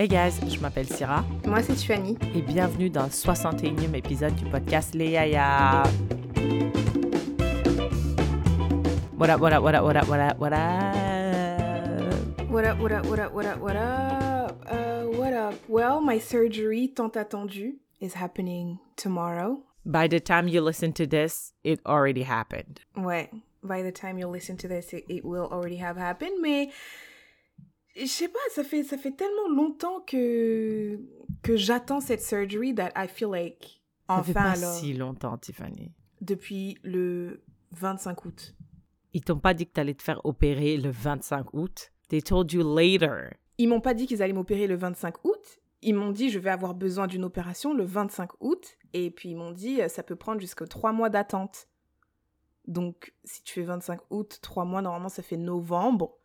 Hey guys, je m'appelle Syrah. Moi, c'est Tiffany. Et bienvenue dans le 61e épisode du podcast Les Yaya. What up, what up, what up, what up, what up, what up? What up, what up, what up, what up, what up? Uh, what up? Well, my surgery tant attendue is happening tomorrow. By the time you listen to this, it already happened. Ouais, by the time you listen to this, it, it will already have happened, mais je sais pas, ça fait, ça fait tellement longtemps que, que j'attends cette surgery that I feel like, Ça fait enfin, pas si longtemps, Tiffany. depuis le 25 août. Ils t'ont pas dit que t'allais te faire opérer le 25 août? They told you later. Ils m'ont pas dit qu'ils allaient m'opérer le 25 août. Ils m'ont dit je vais avoir besoin d'une opération le 25 août. Et puis ils m'ont dit euh, ça peut prendre jusqu'à 3 mois d'attente. Donc si tu fais 25 août, 3 mois, normalement ça fait novembre.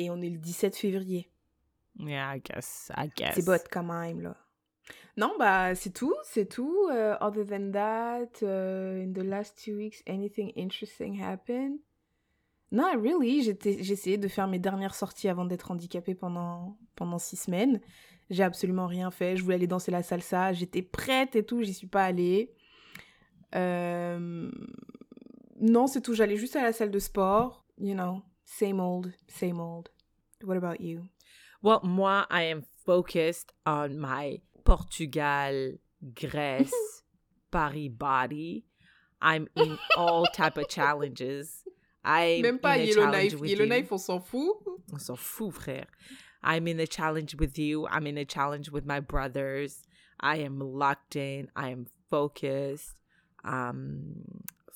Et on est le 17 février. Yeah, I guess, I guess. C'est bot quand même là. Non, bah c'est tout, c'est tout. Euh, other than that, euh, in the last two weeks, anything interesting happened? Not really. J'ai essayé de faire mes dernières sorties avant d'être handicapée pendant, pendant six semaines. J'ai absolument rien fait. Je voulais aller danser la salsa. J'étais prête et tout. J'y suis pas allée. Euh, Non, c'est tout. J'allais juste à la salle de sport. You know, same old, same old. What about you? Well, moi, I am focused on my Portugal, Grèce, Paris body. I'm in all type of challenges. I'm Même pas in a Yellowknife. challenge with Yellowknife, you. on s'en fout. On s'en fout, frère. I'm in a challenge with you. I'm in a challenge with my brothers. I am locked in. I am focused. Um,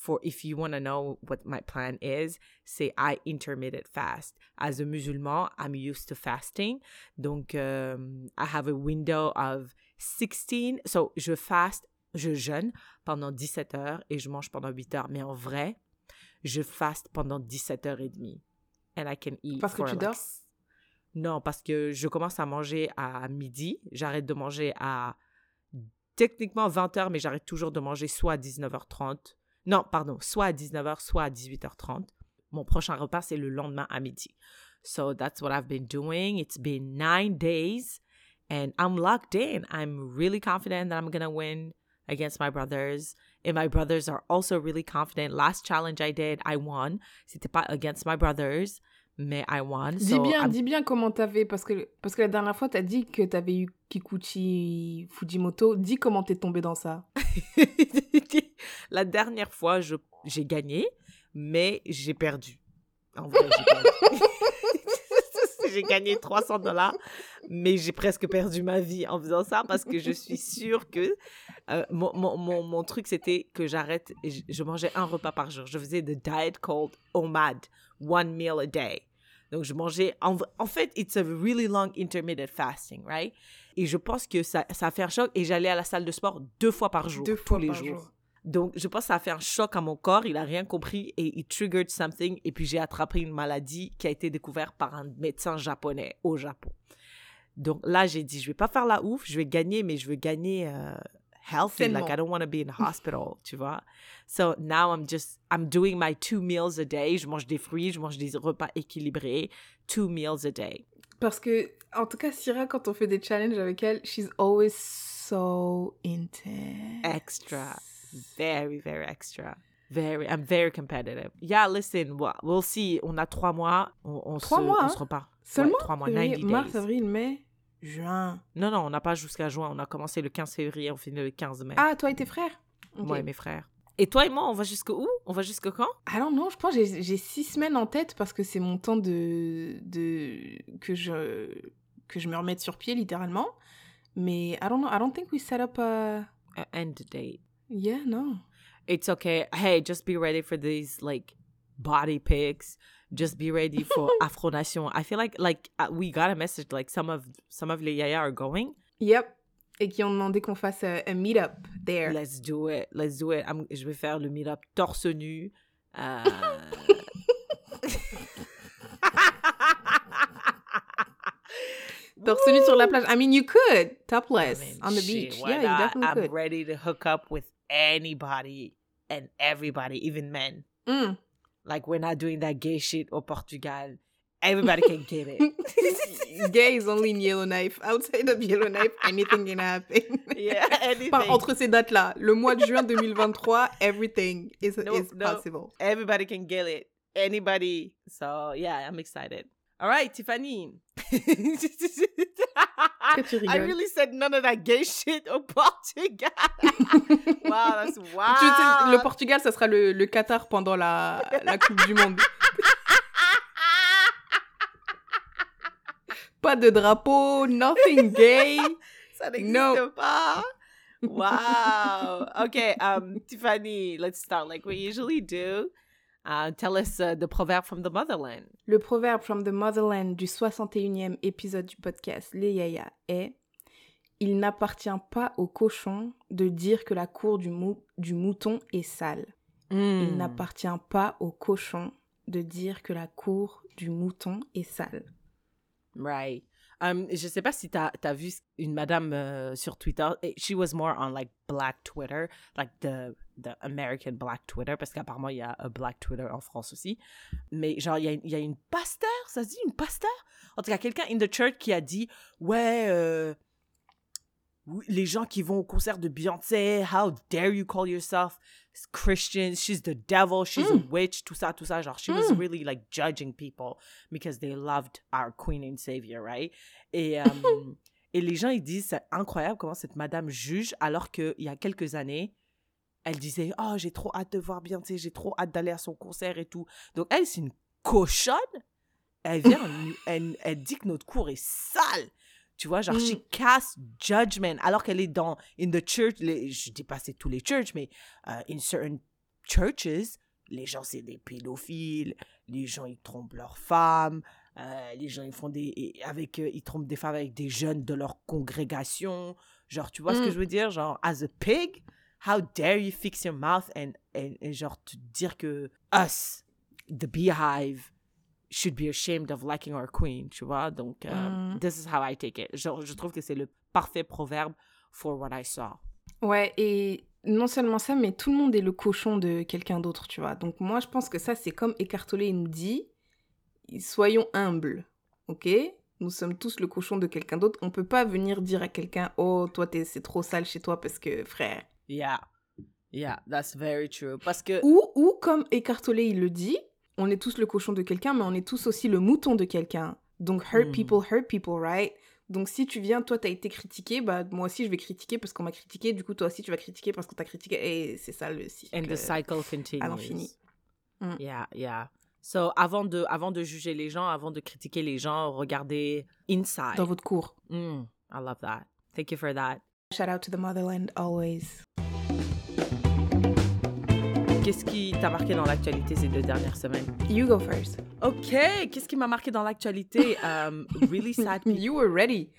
for if you want to know what my plan is, say I intermittent fast. As a musulman, I'm used to fasting. Donc, um, I have a window of 16. So, je fast, je jeûne pendant 17 heures et je mange pendant 8 heures. Mais en vrai, je faste pendant 17 heures et demie. And I can eat Parce que tu like dors? Non, parce que je commence à manger à midi. J'arrête de manger à techniquement 20h, mais j'arrête toujours de manger soit à 19h30. Non, pardon, soit à 19h, soit à 18h30. Mon prochain repas, c'est le lendemain à midi. So that's what I've been doing. It's been nine days and I'm locked in. I'm really confident that I'm going to win against my brothers. And my brothers are also really confident. Last challenge I did, I won. C'était pas against my brothers, mais I won. Dis So bien, I'm- dis bien comment t'avais, parce que, parce que la dernière fois, t'as dit que t'avais eu Kikuchi Fujimoto. Dis comment t'es tombé dans ça. La dernière fois, je- j'ai gagné, mais j'ai perdu. En vrai, j'ai perdu. j'ai gagné 300 dollars, mais j'ai presque perdu ma vie en faisant ça parce que je suis sûre que euh, mon, mon, mon, truc, c'était que j'arrête, et je, je mangeais un repas par jour. Je faisais the diet called OMAD, one meal a day. Donc, je mangeais, en, en fait, it's a really long intermittent fasting, right? Et je pense que ça, ça a fait un choc et j'allais à la salle de sport deux fois par jour, Deux tous fois les par jours. jour. Donc, je pense que ça a fait un choc à mon corps. Il a rien compris et il triggered something. Et puis, j'ai attrapé une maladie qui a été découverte par un médecin japonais au Japon. Donc, là, j'ai dit, je vais pas faire la ouf. Je vais gagner, mais je veux gagner euh, healthy. Like, I don't want to be in hospital, tu vois. So, now I'm just, I'm doing my two meals a day. Je mange des fruits, je mange des repas équilibrés. Two meals a day. Parce que, en tout cas, Syrah, quand on fait des challenges avec elle, she's always so intense. Extra. Very, very extra. Very, I'm very competitive. Yeah, listen, well, we'll see. On a trois mois. On, on Trois se, mois, on hein? se repart. Seulement? Ouais, trois mois, Février, 90 Mars, days. avril, mai, juin. Non, non, on n'a pas jusqu'à juin. On a commencé le 15 février, on finit le 15 mai. Ah, toi et tes frères? Moi et mes frères. Et toi et moi, on va jusqu'à où? On va jusqu'à quand? I don't know, je pense que j'ai six semaines en tête parce que c'est mon temps de, de que je que je me remette sur pied littéralement. Mais I don't know, I don't think we set up a Uh, end date. Yeah no. It's okay. Hey, just be ready for these like body pics. Just be ready for Afro Nation. I feel like like uh, we got a message like some of some of les yaya are going. Yep. Et qui ont demandé qu'on fasse euh, un meet-up there. Let's do it. Let's do it. I'm- je vais faire le meet-up torse nu. Euh, Torse nu sur la plage. I mean, you could I topless mean, on the shit, beach. Yeah, you definitely I'm could. ready to hook up with anybody and everybody, even men. Mm. Like we're not doing that gay shit au Portugal. Everybody can get it. Gay is only in Yellowknife. Outside of Yellowknife, anything can happen. yeah, anything. Enfin, entre ces dates-là, le mois de juin 2023, everything is, No, is no. possible. Everybody can get it. Anybody. So yeah, I'm excited. All right, Tiffany. I really said none of that gay shit au Portugal. wow, that's Tu sais, wow. le Portugal, ça sera le, le Qatar pendant la, la Coupe du Monde. Pas de drapeau, nothing gay. Ça n'existe No. pas. Wow. Okay, um, Tiffany, let's start like we usually do. Uh, tell us uh, the proverb from the motherland. Le proverbe from the motherland du 61e épisode du podcast Les Yaya est Il n'appartient pas au cochon de dire que la cour du, mou- du mouton est sale. Il n'appartient pas au cochon de dire que la cour du mouton est sale. Right. Um, je sais pas si t'as as vu une madame euh, sur Twitter. She was more on like Black Twitter, like the the American Black Twitter, parce qu'apparemment il y a un Black Twitter en France aussi. Mais genre il y a, une pasteur, ça se dit une pasteur? En tout cas quelqu'un in the church qui a dit ouais. euh, les gens qui vont au concert de Beyoncé, how dare you call yourself Christian? She's the devil, she's a witch, tout ça, tout ça. Genre, she was Mm. really like judging people because they loved our Queen and Savior, right? Et, et les gens, ils disent, c'est incroyable comment cette madame juge, alors qu'il y a quelques années, elle disait, oh, j'ai trop hâte de voir Beyoncé, j'ai trop hâte d'aller à son concert et tout. Donc, elle, c'est une cochonne. Elle vient, elle, elle dit que notre cours est sale. Tu vois, genre, she Mm. cast judgment, alors qu'elle est dans, in the church, les, je dis pas c'est tous les churches, mais euh, in certain churches, les gens, c'est des pédophiles, les gens, ils trompent leurs femmes, euh, les gens, ils font des, avec, euh, ils trompent des femmes avec des jeunes de leur congrégation. Genre, tu vois ce que Mm. je veux dire? Genre, as a pig, how dare you fix your mouth and, and, and genre, te dire que us, the beehive, should be ashamed of liking our queen, tu vois? Donc, euh, Mm. this is how I take it. Je trouve que c'est le parfait proverbe for what I saw. Ouais, et non seulement ça, mais tout le monde est le cochon de quelqu'un d'autre, tu vois? Donc moi, je pense que ça, c'est comme Écartolé nous dit, soyons humbles, ok? Nous sommes tous le cochon de quelqu'un d'autre. On peut pas venir dire à quelqu'un, oh, toi, t'es- c'est trop sale chez toi parce que, frère. Yeah. Yeah, that's very true. Parce que... Ou, ou comme Écartolé, il le dit, on est tous le cochon de quelqu'un, mais on est tous aussi le mouton de quelqu'un. Donc, hurt Mm. people, hurt people, right? Donc si tu viens, toi t'as été critiqué, bah moi aussi je vais critiquer parce qu'on m'a critiqué, du coup toi aussi tu vas critiquer parce qu'on t'a critiqué, et c'est ça le cycle. And the cycle continues. à l'infini. Mm. Yeah, yeah. So, avant de, avant de juger les gens, avant de critiquer les gens, regardez inside. Dans votre cours. Mm, I love that. Thank you for that. Shout out to the motherland always. Qu'est-ce qui t'a marqué dans l'actualité ces deux dernières semaines? You go first. Ok, qu'est-ce qui m'a marqué dans l'actualité? Um, really sad. You were ready.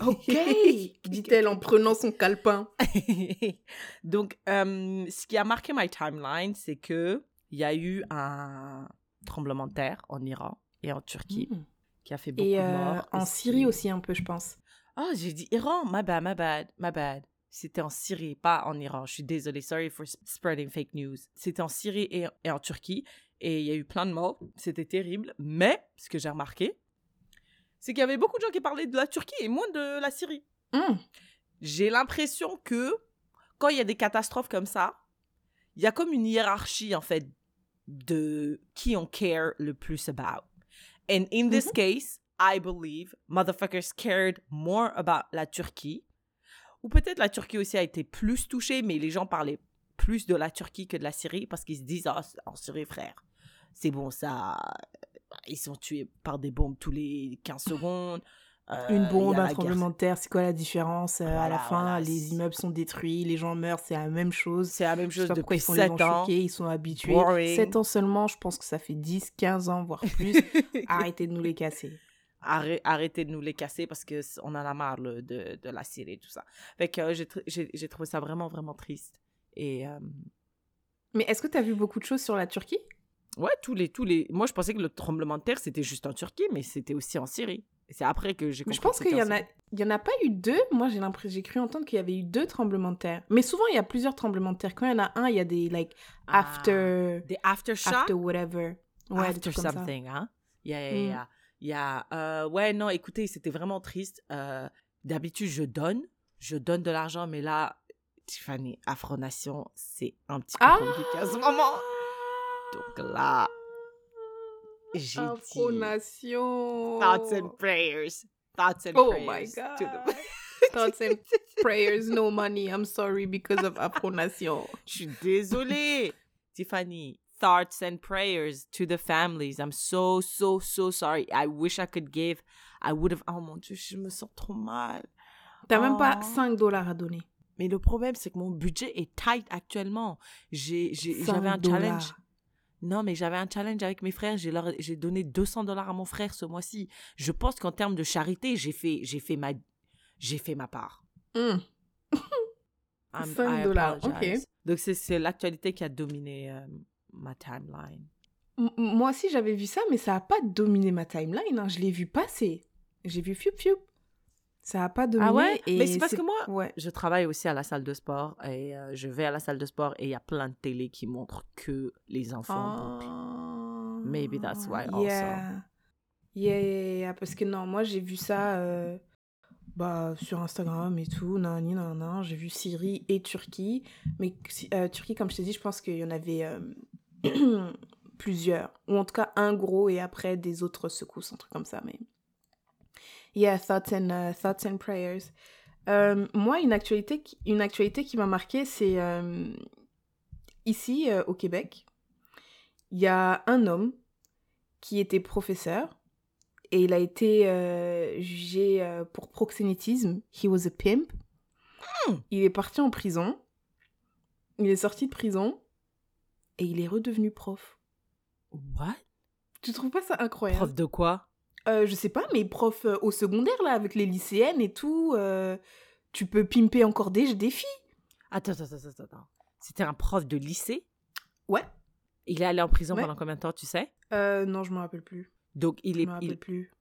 Ok, dit-elle en prenant son calepin. Donc, euh, ce qui a marqué my timeline, c'est que il y a eu un tremblement de terre en Iran et en Turquie Mm. qui a fait beaucoup Et de euh, morts. en Syrie aussi un peu, je pense. Ah, j'ai dit Iran, my bad, my bad, my bad. C'était en Syrie, pas en Iran. Je suis désolée, sorry for sp- spreading fake news. C'était en Syrie et, et en Turquie et il y a eu plein de morts. C'était terrible. Mais ce que j'ai remarqué, c'est qu'il y avait beaucoup de gens qui parlaient de la Turquie et moins de la Syrie. Mm. j'ai l'impression que quand il y a des catastrophes comme ça, il y a comme une hiérarchie en fait de qui on care le plus about. And in this Mhm. case, I believe motherfuckers cared more about la Turquie. Ou peut-être la Turquie aussi a été plus touchée, mais les gens parlaient plus de la Turquie que de la Syrie parce qu'ils se disent ah, en Syrie frère, c'est bon ça, ils sont tués par des bombes tous les 15 secondes. Euh, Une y bombe, a un tremblement de terre, c'est quoi la différence euh, À la fin, voilà, les immeubles sont détruits, les gens meurent, c'est la même chose. C'est la même Je sais chose pas pourquoi depuis ils sont les gens 7 ans. choqués, ils sont habitués. Boring. 7 ans seulement, je pense que ça fait 10, 15 ans, voire plus. Arrêtez de nous les casser. Arrê- Arrêtez de nous les casser parce que on en a marre le- de, de la Syrie et tout ça. Fait que euh, j'ai tr- j'ai j'ai trouvé ça vraiment, vraiment triste. Et euh, Mais est-ce que tu as vu beaucoup de choses sur la Turquie? Ouais, tous les, tous les... Moi, je pensais que le tremblement de terre, c'était juste en Turquie, mais c'était aussi en Syrie. C'est après que j'ai compris je pense qu'il y c'était en a, il y en a pas eu deux. Moi, j'ai l'impression, j'ai cru entendre qu'il y avait eu deux tremblements de terre. Mais souvent, il y a plusieurs tremblements de terre. Quand il y en a un, il y a des like Ah, after, Des aftershocks? after whatever. Ouais, after ça. something, hein? Yeah, yeah, Mm. Yeah. Yeah. Euh, ouais, non, écoutez, c'était vraiment triste. Euh, D'habitude, je donne. Je donne de l'argent, mais là, Tiffany, Afronation, c'est un petit peu Ah compliqué à ce moment. Donc là, j'ai dit Afro-nation. thoughts and prayers. Thoughts and Oh prayers. my to god. the- Thoughts and prayers, no money. I'm sorry because of Afro-nation. Je suis désolée. Tiffany, thoughts and prayers to the families. I'm so, so, so sorry. I wish I could give. I would have. Oh mon Dieu, je me sens trop mal. T'as même pas Oh. 5 dollars à donner. Mais le problème, c'est que mon budget est tight actuellement. J'ai, j'avais un 5 dollars. challenge. Non, mais j'avais un challenge avec mes frères. J'ai, leur, j'ai donné 200 dollars à mon frère ce mois-ci. Je pense qu'en termes de charité, j'ai fait, j'ai fait, ma, j'ai fait ma part. I'm- 5 I dollars, ok. Donc, c'est, c'est l'actualité qui a dominé euh, ma timeline. M- Moi aussi, j'avais vu ça, mais ça a pas dominé ma timeline. hein. Je l'ai vu passer. J'ai vu fiup fiup. Ça a pas dominé. Ah ouais? et Mais c'est parce que moi, Ouais. je travaille aussi à la salle de sport et euh, je vais à la salle de sport et il y a plein de télé qui montrent que les enfants. Ah, Maybe that's why also. Yeah. Yeah, yeah, Parce que non, moi, j'ai vu ça euh, bah, sur Instagram et tout. Nan, nan, nan. J'ai vu Syrie et Turquie. Mais euh, Turquie, comme je t'ai dit, je pense qu'il y en avait plusieurs. Ou en tout cas, un gros et après des autres secousses, un truc comme ça. Mais... Yeah, thoughts and, uh, thoughts and prayers. Euh, moi, une actualité, qui- une actualité qui m'a marqué, c'est euh, ici, euh, au Québec, il y a un homme qui était professeur et il a été euh, jugé euh, pour proxénétisme. He was a pimp. Hmm. Il est parti en prison. Il est sorti de prison et il est redevenu prof. What? Tu trouves pas ça incroyable? Prof de quoi? Euh, Je sais pas, mais prof euh, au secondaire là, avec les lycéennes et tout. euh, tu peux pimper encore des, des filles. Attends, attends, attends, attends, attends. C'était un prof de lycée? Ouais. Il est allé en prison Ouais. pendant combien de temps, tu sais? Euh, non, je me rappelle plus. Donc, il Je est. me rappelle il- plus.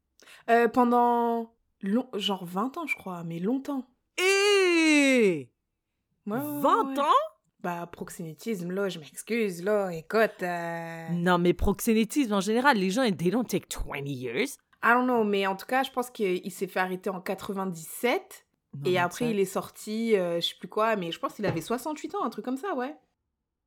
Euh, pendant long... genre 20 ans, je crois, mais longtemps. Eh! Ouais, ouais, 20 ouais. ans? Bah, proxénétisme, là, je m'excuse, là, écoute. euh, Non, mais proxénétisme, en général, les gens, they don't take 20 years. I don't know, mais en tout cas, je pense qu'il s'est fait arrêter en 97. et après, il est sorti, euh, je sais plus quoi, mais je pense qu'il avait 68 ans, un truc comme ça, ouais.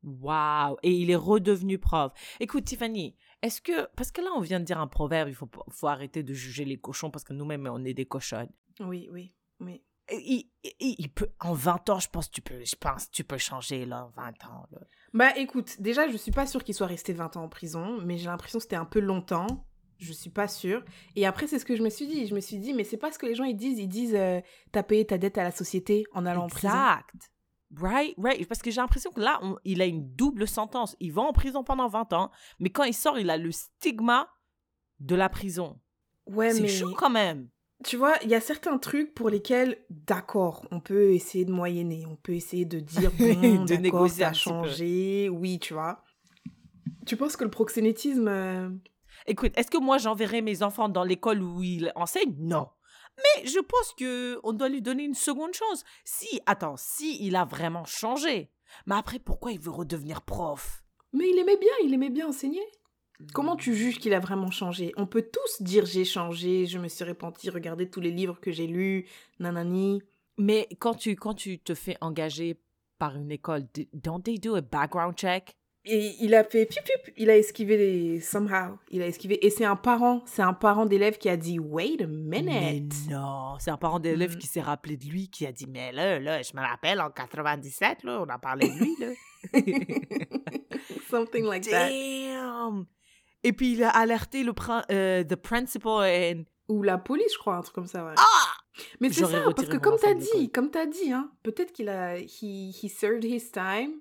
Waouh! Et il est redevenu prof. Écoute, Tiffany, est-ce que. Parce que là, on vient de dire un proverbe, il faut, faut arrêter de juger les cochons parce que nous-mêmes, on est des cochonnes. Oui, oui, oui. Il, il- il peut, en 20 ans, je pense, tu peux, je pense, tu peux changer, là, en 20 ans. là. Bah, écoute, déjà, je suis pas sûre qu'il soit resté 20 ans en prison, mais j'ai l'impression que c'était un peu longtemps. Je suis pas sûre. Et après, c'est ce que je me suis dit. Je me suis dit, mais c'est pas ce que les gens ils disent. Ils disent, euh, t'as payé ta dette à la société en allant en prison. Exact. Right, right. Parce que j'ai l'impression que là, on- il a une double sentence. Il va en prison pendant 20 ans, mais quand il sort, il a le stigma de la prison. Ouais, C'est mais chaud quand même. Tu vois, il y a certains trucs pour lesquels, d'accord, on peut essayer de moyenner. On peut essayer de dire, bon, De négocier peu. changé. Oui, tu vois. Tu penses que le proxénétisme. euh, Écoute, est-ce que moi j'enverrai mes enfants dans l'école où il enseigne Non. Mais je pense que on doit lui donner une seconde chance. Si, attends, si il a vraiment changé. Mais après, pourquoi il veut redevenir prof? Mais il aimait bien, il aimait bien enseigner. Comment tu juges qu'il a vraiment changé? On peut tous dire j'ai changé, je me suis repenti, regardez tous les livres que j'ai lus, nanani. Mais quand tu, quand tu te fais engager par une école, don't they do a background check? Et il a fait piou piou, il a esquivé les somehow, il a esquivé. Et c'est un parent, c'est un parent d'élève qui a dit wait a Mais minute. non, c'est un parent d'élève Mhm. qui s'est rappelé de lui, qui a dit Mais là, là, je me rappelle en 97, là, on a parlé de lui, là. Something like that. Damn! Et puis il a alerté le prin- euh, the principal and... Ou la police, je crois, un truc comme ça, ouais. Ah! Mais c'est ça, parce que comme t'as dit, comme t'as dit, hein, peut-être qu'il a, he, he served his time,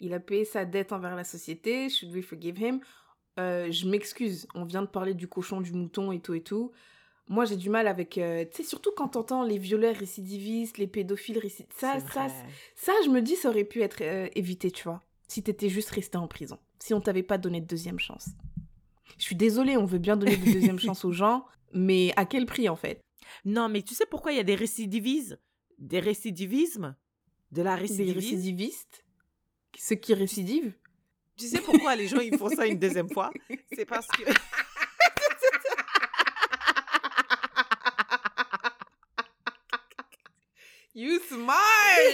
il a payé sa dette envers la société, should we forgive him? Euh, je m'excuse, on vient de parler du cochon, du mouton et tout et tout. Moi, j'ai du mal avec, euh, tu sais, surtout quand t'entends les violeurs récidivistes, les pédophiles récidivistes, ça, ça, ça, je me dis, ça aurait pu être évité, tu vois, si t'étais juste resté en prison, si on t'avait pas donné de deuxième chance. Je suis désolée, on veut bien donner de deuxième chance aux gens, mais à quel prix, en fait? Non, mais tu sais pourquoi il y a des récidivismes? Des récidivismes? De la Des récidivisme? récidivistes? Ceux qui récidivent? Tu sais pourquoi les gens ils font ça une deuxième fois? C'est parce que You smart!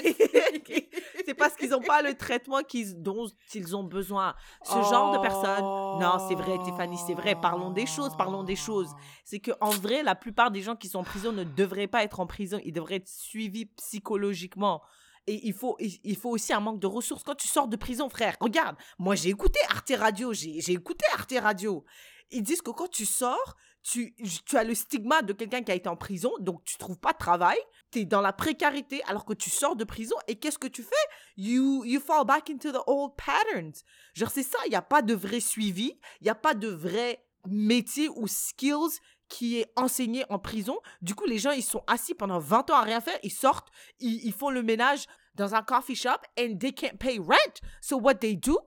c'est parce qu'ils n'ont pas le traitement dont ils ont besoin. Ce genre de personnes. Non, c'est vrai, Tiffany, c'est vrai. Parlons des choses, parlons des choses. C'est que en vrai, la plupart des gens qui sont en prison ne devraient pas être en prison. Ils devraient être suivis psychologiquement. Et il faut, il faut aussi un manque de ressources. Quand tu sors de prison, frère, regarde, moi j'ai écouté Arte Radio, j'ai écouté Arte Radio. Ils disent que quand tu sors, tu, tu as le stigma de quelqu'un qui a été en prison, donc tu trouves pas de travail, tu es dans la précarité alors que tu sors de prison et qu'est-ce que tu fais? You, you fall back into the old patterns. Genre c'est ça, il n'y a pas de vrai suivi, il n'y a pas de vrai métier ou skills qui est enseigné en prison. Du coup, les gens, ils sont assis pendant 20 ans à rien faire, ils sortent, ils, ils font le ménage dans un coffee shop and they can't pay rent. So what they do?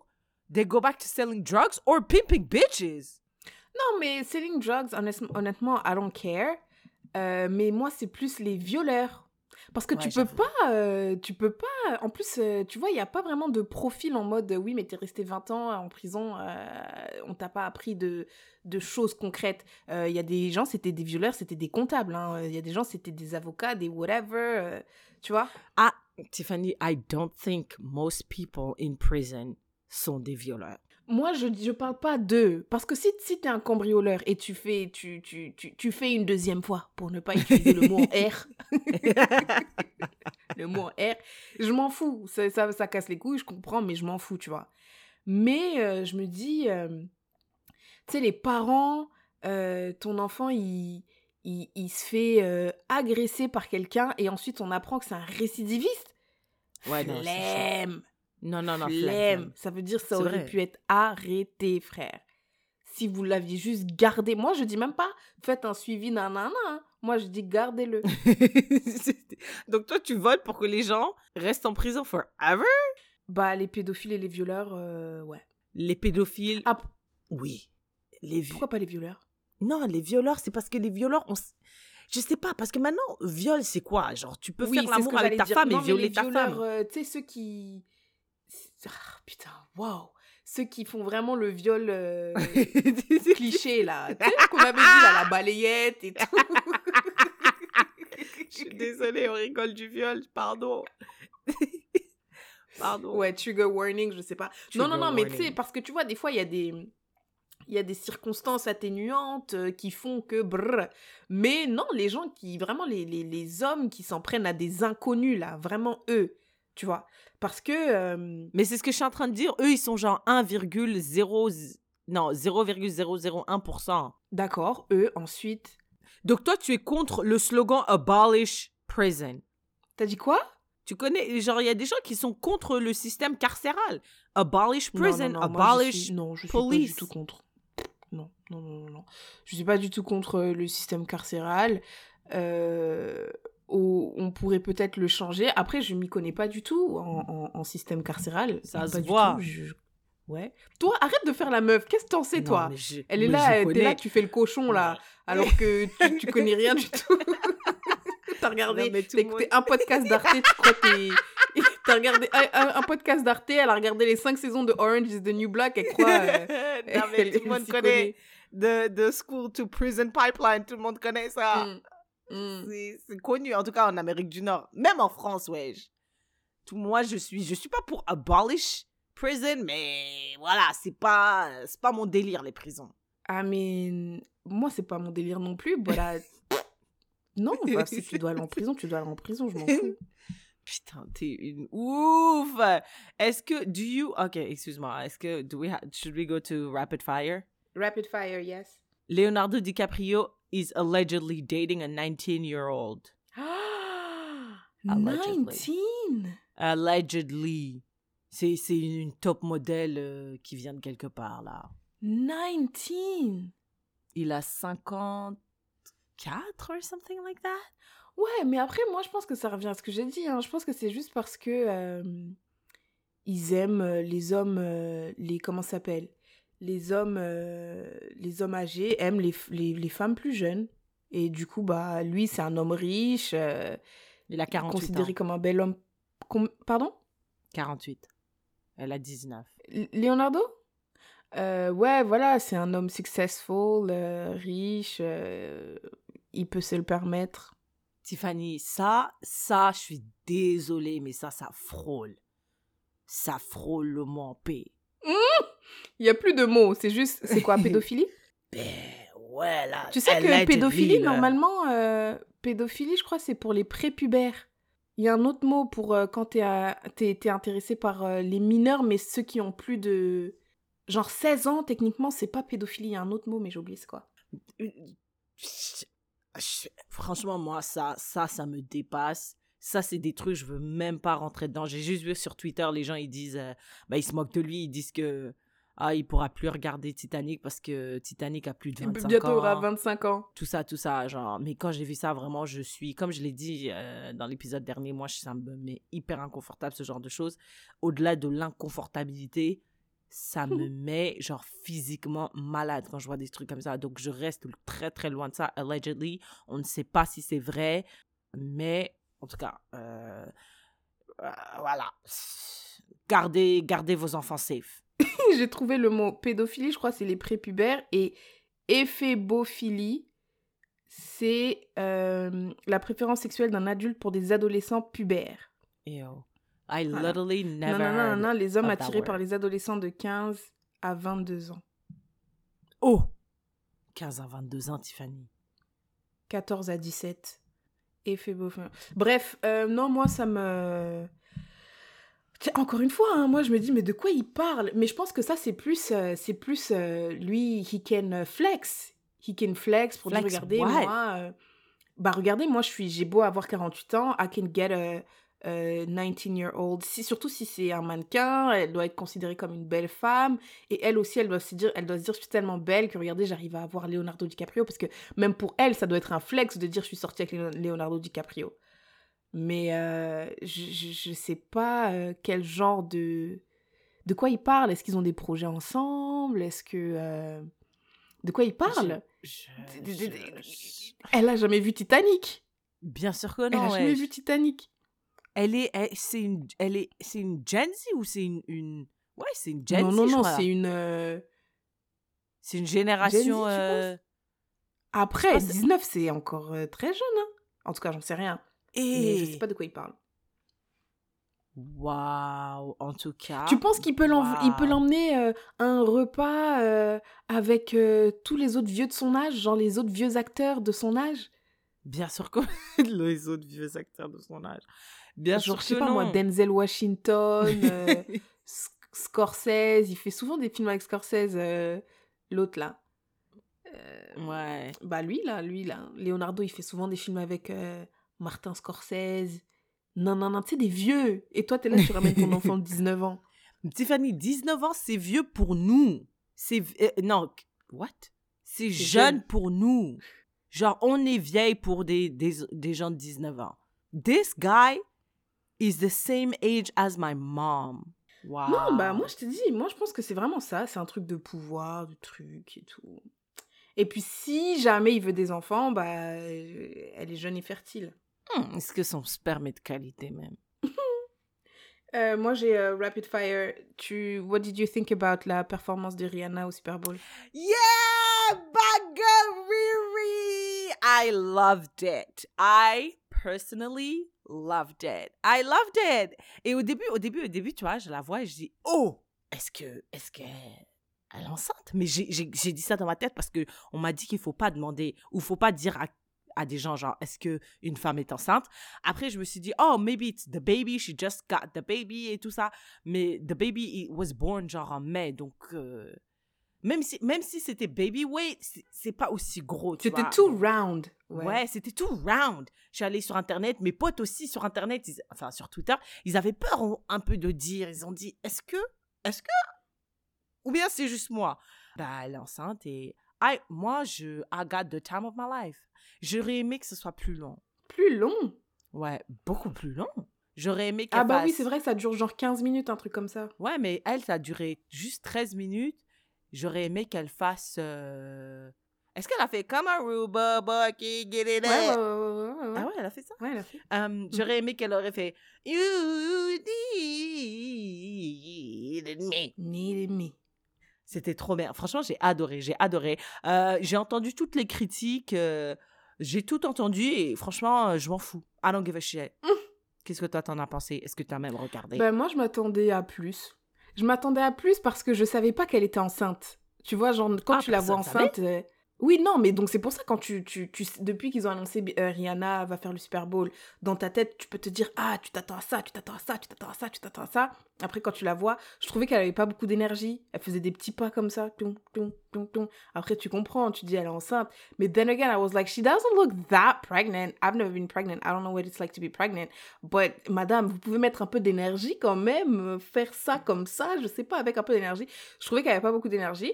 They go back to selling drugs or pimping bitches. Non, mais selling drugs, honnêtement, I don't care. Euh, mais moi, c'est plus les violeurs. Parce que tu peux pas, euh, tu peux pas. En plus, euh, tu vois, il n'y a pas vraiment de profil en mode oui, mais t'es resté 20 ans en prison, on t'a pas appris de, de choses concrètes. Il y a des gens, c'était des violeurs, c'était des comptables. Hein. Il y a des gens, c'était des avocats, des whatever. tu vois Ah, Tiffany, I don't think most people in prison sont des violeurs moi, je ne parle pas d'eux. Parce que si, si tu es un cambrioleur et tu fais, tu, tu, tu, tu, fais une deuxième fois, pour ne pas utiliser le mot R, le mot R, je m'en fous. Ça, ça, ça, casse les couilles, je comprends, mais je m'en fous, tu vois. Mais euh, je me dis, euh, tu sais, les parents, euh, ton enfant, il, il, il se fait agresser par quelqu'un et ensuite on apprend que c'est un récidiviste. Ouais, Flemme. Non, non, non. Flemme. Ça veut dire ça aurait pu être arrêté, frère. Si vous l'aviez juste gardé. Moi, je dis même pas faites un suivi, nanana. Hein. Moi, je dis gardez-le. Donc, toi, tu votes pour que les gens restent en prison forever? Bah, les pédophiles et les violeurs, euh, ouais. Les pédophiles ah, Oui. Les Pourquoi pas les violeurs? Non, les violeurs, c'est parce que les violeurs, on je sais pas, parce que maintenant, viol, c'est quoi? Genre, tu peux faire l'amour avec ta femme et violer ta femme. Euh, tu sais, ceux qui, ah, putain, waouh Ceux qui font vraiment le viol euh, cliché, là. Tu sais, qu'on avait dit, là, la balayette et tout. Je suis désolée, on rigole du viol, pardon. pardon. Ouais, trigger warning, je sais pas. non, non, non, mais tu sais, parce que tu vois, des fois, il y a des il y a des circonstances atténuantes euh, qui font que brrr. Mais non, les gens qui, vraiment, les, les, les hommes qui s'en prennent à des inconnus, là, vraiment eux, tu vois? Parce que. Mais c'est ce que je suis en train de dire. Eux, ils sont genre 1,0. Non, 0,001%. D'accord. Eux, ensuite. Donc toi, tu es contre le slogan Abolish Prison. T'as dit quoi? Tu connais, genre, il y a des gens qui sont contre le système carcéral. Abolish prison, abolish non, je suis pas du tout contre. Non, non, non, non, non. Je suis pas du tout contre le système carcéral. Euh, on pourrait peut-être le changer. Après, je m'y connais pas du tout en, système carcéral. Ça se voit. Ouais. Toi, arrête de faire la meuf. Qu'est-ce que t'en sais, toi Elle est là, t'es là, tu fais le cochon, là, alors que tu, tu connais rien du tout. T'as regardé, t'as écouté un podcast d'Arte, tu crois que T'as regardé un, podcast d'Arte, elle a regardé les cinq saisons de Orange is the New Black, elle croit... Euh, non, mais tout le monde connaît, de, School to Prison Pipeline, tout le monde connaît ça. Mm. Mm. C'est connu, en tout cas en Amérique du Nord. Même en France, ouais. Tout, moi, je suis, je suis pas pour abolish prison, mais voilà, c'est pas, c'est pas mon délire, les prisons. Ah, mais moi, c'est pas mon délire non plus. Voilà. non, bah, si tu dois aller en prison, tu dois aller en prison, je m'en fous. Putain, t'es une ouf. Est-ce que, do you, ok, excuse-moi, est-ce que, do we, should we go to rapid fire? Rapid fire, yes. Leonardo DiCaprio is allegedly dating a 19 year old. 19 Allegedly. C'est, c'est une top modèle euh, qui vient de quelque part là. 19 Il a 54 or something like that? Ouais, mais après, moi, je pense que ça revient à ce que j'ai dit. Hein. Je pense que c'est juste parce que euh, ils aiment euh, les hommes, les comment ça s'appelle? Les hommes, euh, les hommes âgés aiment les, les, les, femmes plus jeunes. Et du coup, bah, lui, c'est un homme riche. Euh, il a 48 considéré comme un bel homme. Pardon? 48. Elle a 19. Leonardo? Euh, Ouais, voilà, c'est un homme successful, riche. il peut se le permettre. Tiffany, ça, ça, je suis désolée, mais ça, ça frôle. Ça frôle le mot en paix. Il y a plus de mots, c'est juste, c'est quoi, pédophilie Ben, ouais, là. Tu sais que pédophilie, normalement, euh, pédophilie, je crois, c'est pour les prépubères. Il y a un autre mot pour euh, quand t'es t'es intéressé par euh, les mineurs, mais ceux qui ont plus de... Genre 16 ans, techniquement, c'est pas pédophilie. Il y a un autre mot, mais j'ai oublié c'est quoi. Franchement, moi, ça, ça, ça me dépasse. Ça, c'est des trucs, je veux même pas rentrer dedans. J'ai juste vu sur Twitter, les gens, ils disent, euh, bah, ils se moquent de lui, ils disent que, ah, il pourra plus regarder Titanic parce que Titanic a plus de 25 Bientôt, il ans. aura 25 ans. Tout ça, tout ça, genre. Mais quand j'ai vu ça, vraiment, je suis, comme je l'ai dit euh, dans l'épisode dernier, moi, ça me met hyper inconfortable, ce genre de choses. Au-delà de l'inconfortabilité, ça me met, genre, physiquement malade quand je vois des trucs comme ça. Donc, je reste très, très loin de ça, allegedly. On ne sait pas si c'est vrai, mais en tout cas, euh, euh, voilà. Gardez, gardez vos enfants safe. j'ai trouvé le mot pédophilie, je crois, c'est les prépubères. Et éphébophilie, c'est euh, la préférence sexuelle d'un adulte pour des adolescents pubères. Ew. I literally never. non, non, non, non, les hommes attirés par les adolescents de 15 à 22 ans. Oh 15 à 22 ans, Tiffany. 14 à 17. Éphébophilie. Bref, euh, non, moi, ça me... Encore une fois, hein, moi je me dis mais de quoi il parle? Mais je pense que ça c'est plus, euh, c'est plus euh, lui, he can flex, he can flex pour dire Flex regardez what? moi, bah regardez moi je suis, j'ai beau avoir 48 ans, I can get a, a 19 year old. Si surtout si c'est un mannequin, elle doit être considérée comme une belle femme et elle aussi elle doit se dire, elle doit se dire je suis tellement belle que regardez j'arrive à avoir Leonardo DiCaprio parce que même pour elle ça doit être un flex de dire je suis sortie avec Leonardo DiCaprio. Mais euh, je, je sais pas euh, quel genre de... De quoi ils parlent Est-ce qu'ils ont des projets ensemble? Est-ce que... euh, De quoi ils parlent? Je- je- Elle a jamais vu Titanic Bien sûr que Elle a non. jamais ouais. vu Titanic Elle est, c'est une, elle est, c'est une Gen Z ou c'est une, une, ouais, c'est une Gen Non, Z. non, non, crois. c'est une... euh, C'est une Gen Z, génération. euh, Après, Ah, c'est- 19, c'est encore euh, très jeune. Hein en tout cas, j'en sais rien. Mais je sais Et pas de quoi ils parlent. waouh, en tout cas. Tu penses qu'il peut il l'emmener euh, à un repas euh, avec euh, tous les autres vieux de son âge, genre les autres vieux acteurs de son âge? Bien sûr que les autres vieux acteurs de son âge. Bien Genre, sûr je sais que pas moi. Denzel Washington, euh, Scorsese, il fait souvent des films avec Scorsese, euh, l'autre là. Euh, ouais. Bah lui là, lui là, Leonardo, il fait souvent des films avec Martin Scorsese. Non, non, non, tu sais, des vieux. Et toi, t'es là, tu ramènes ton enfant de 19 ans. Tiffany, 19 ans, c'est vieux pour nous. C'est non, what? C'est C'est jeune jeune. pour nous. Genre, on est vieille pour des, des, des gens de 19 ans. This guy is the same age as my mom. Wow. Non, bah moi je te dis, moi je pense que c'est vraiment ça, c'est un truc de pouvoir, de truc et tout. Et puis si jamais il veut des enfants, bah euh, elle est jeune et fertile. Hmm, Est-ce que son sperme est de qualité même? Euh, moi j'ai euh, Rapid Fire. Tu, what did you think about la performance de Rihanna au Super Bowl? Yeah, Bagariri! I loved it. I personally loved it. I loved it. Et au début, au début, au début, tu vois, je la vois et je dis, oh, est-ce que, est-ce que elle est enceinte? Mais j'ai, dit ça dans ma tête parce que on m'a dit qu'il faut pas demander ou faut pas dire à, à des gens genre, est-ce que une femme est enceinte? Après, je me suis dit, oh, maybe it's the baby, she just got the baby et tout ça. Mais the baby it was born genre en mai, donc. euh, même si, même si c'était baby weight, c'est- pas aussi gros. C'était tout round. Ouais, c'était tout round. Je suis allée sur Internet, mes potes aussi sur Internet, ils- enfin sur Twitter, ils avaient peur un- un peu de dire. Ils ont dit, est-ce que, est-ce que, ou bien c'est juste moi? Bah, elle est enceinte et I, moi, je, I got the time of my life. J'aurais aimé que ce soit plus long. Plus long? Ouais, beaucoup plus long. J'aurais aimé qu'elle Ah bah oui, c'est vrai, ça dure genre 15 minutes, un truc comme ça. Ouais, mais elle, ça a duré juste 13 minutes. J'aurais aimé qu'elle fasse. euh, Est-ce qu'elle a fait comme un Ruba qui get it Ouais, ouais, up? ouais, ouais, ouais, ouais. Ah ouais, elle a fait ça? Ouais, elle a fait. Euh, J'aurais aimé qu'elle aurait fait You needed me. Needed me. C'était trop bien. Franchement, j'ai adoré. J'ai adoré. Euh, j'ai entendu toutes les critiques. euh, J'ai tout entendu et franchement, euh, je m'en fous. I don't give a shit. Mmh. Qu'est-ce que toi t'en as pensé? Est-ce que tu as même regardé? Ben, moi, je m'attendais à plus. Je m'attendais à plus parce que je savais pas qu'elle était enceinte. Tu vois, genre, quand Ah, tu la vois enceinte. euh, Oui, non, mais donc c'est pour ça, quand tu. tu, tu depuis qu'ils ont annoncé euh, Rihanna va faire le Super Bowl, dans ta tête, tu peux te dire Ah, tu t'attends à ça, tu t'attends à ça, tu t'attends à ça, tu t'attends à ça. Après, quand tu la vois, je trouvais qu'elle avait pas beaucoup d'énergie. Elle faisait des petits pas comme ça. Après, tu comprends, tu dis Elle est enceinte. Mais then again, I was like, She doesn't look that pregnant. I've never been pregnant. I don't know what it's like to be pregnant. But, madame, vous pouvez mettre un peu d'énergie quand même, euh, faire ça comme ça, je sais pas, avec un peu d'énergie. Je trouvais qu'elle avait pas beaucoup d'énergie,